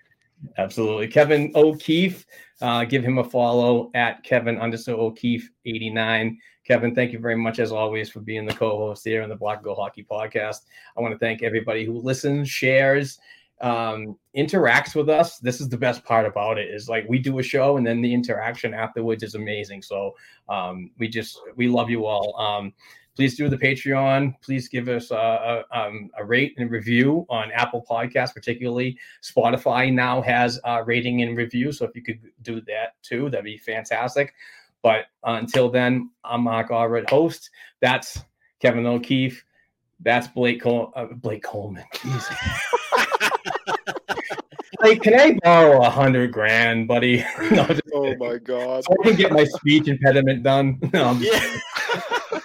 Absolutely. Kevin O'Keefe, uh, give him a follow at Kevin underscore O'Keefe 89. Kevin, thank you very much as always for being the co-host here on the Black Gold Hockey Podcast. I want to thank everybody who listens, shares, um, interacts with us. This is the best part about it is like we do a show and then the interaction afterwards is amazing. So um, we just we love you all. Um, please do the Patreon. Please give us a, a, um, a rate and review on Apple Podcasts, particularly. Spotify now has a rating and review, so if you could do that too, that'd be fantastic. But until then, I'm Mark Allred, host. That's Kevin O'Keefe. That's Blake Col- uh, Blake Coleman. Jesus. Blake, can I borrow a hundred grand, buddy? no, just Oh kidding. my god. so I can get my speech impediment done. No, I'm just- Yeah.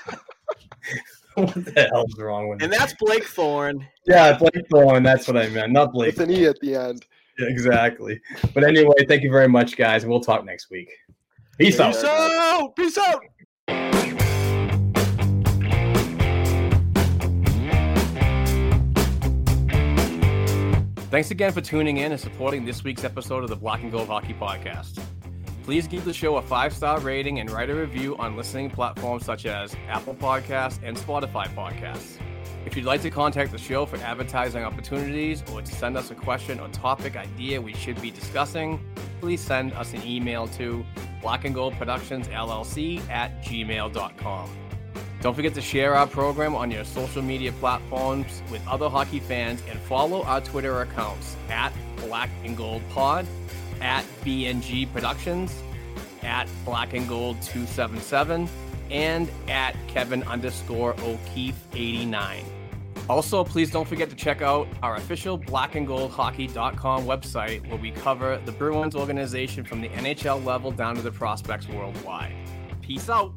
what the hell's wrong with me? and that's Blake Thorne. Yeah, Blake Thorne. That's what I meant, not Blake. It's an E at the end. Yeah, exactly. But anyway, thank you very much, guys. We'll talk next week. Peace Take out. Peace out. Peace out. Thanks again for tuning in and supporting this week's episode of the Black and Gold Hockey Podcast. Please give the show a five star rating and write a review on listening platforms such as Apple Podcasts and Spotify Podcasts. If you'd like to contact the show for advertising opportunities or to send us a question or topic idea we should be discussing, please send us an email to black and gold productions llc at gmail.com. Don't forget to share our program on your social media platforms with other hockey fans and follow our Twitter accounts at Black and Gold Pod, at BNG Productions, at Black and Gold 277, and at Kevin underscore O'Keefe 89. Also, please don't forget to check out our official blackandgoldhockey.com website where we cover the Bruins organization from the NHL level down to the prospects worldwide. Peace out.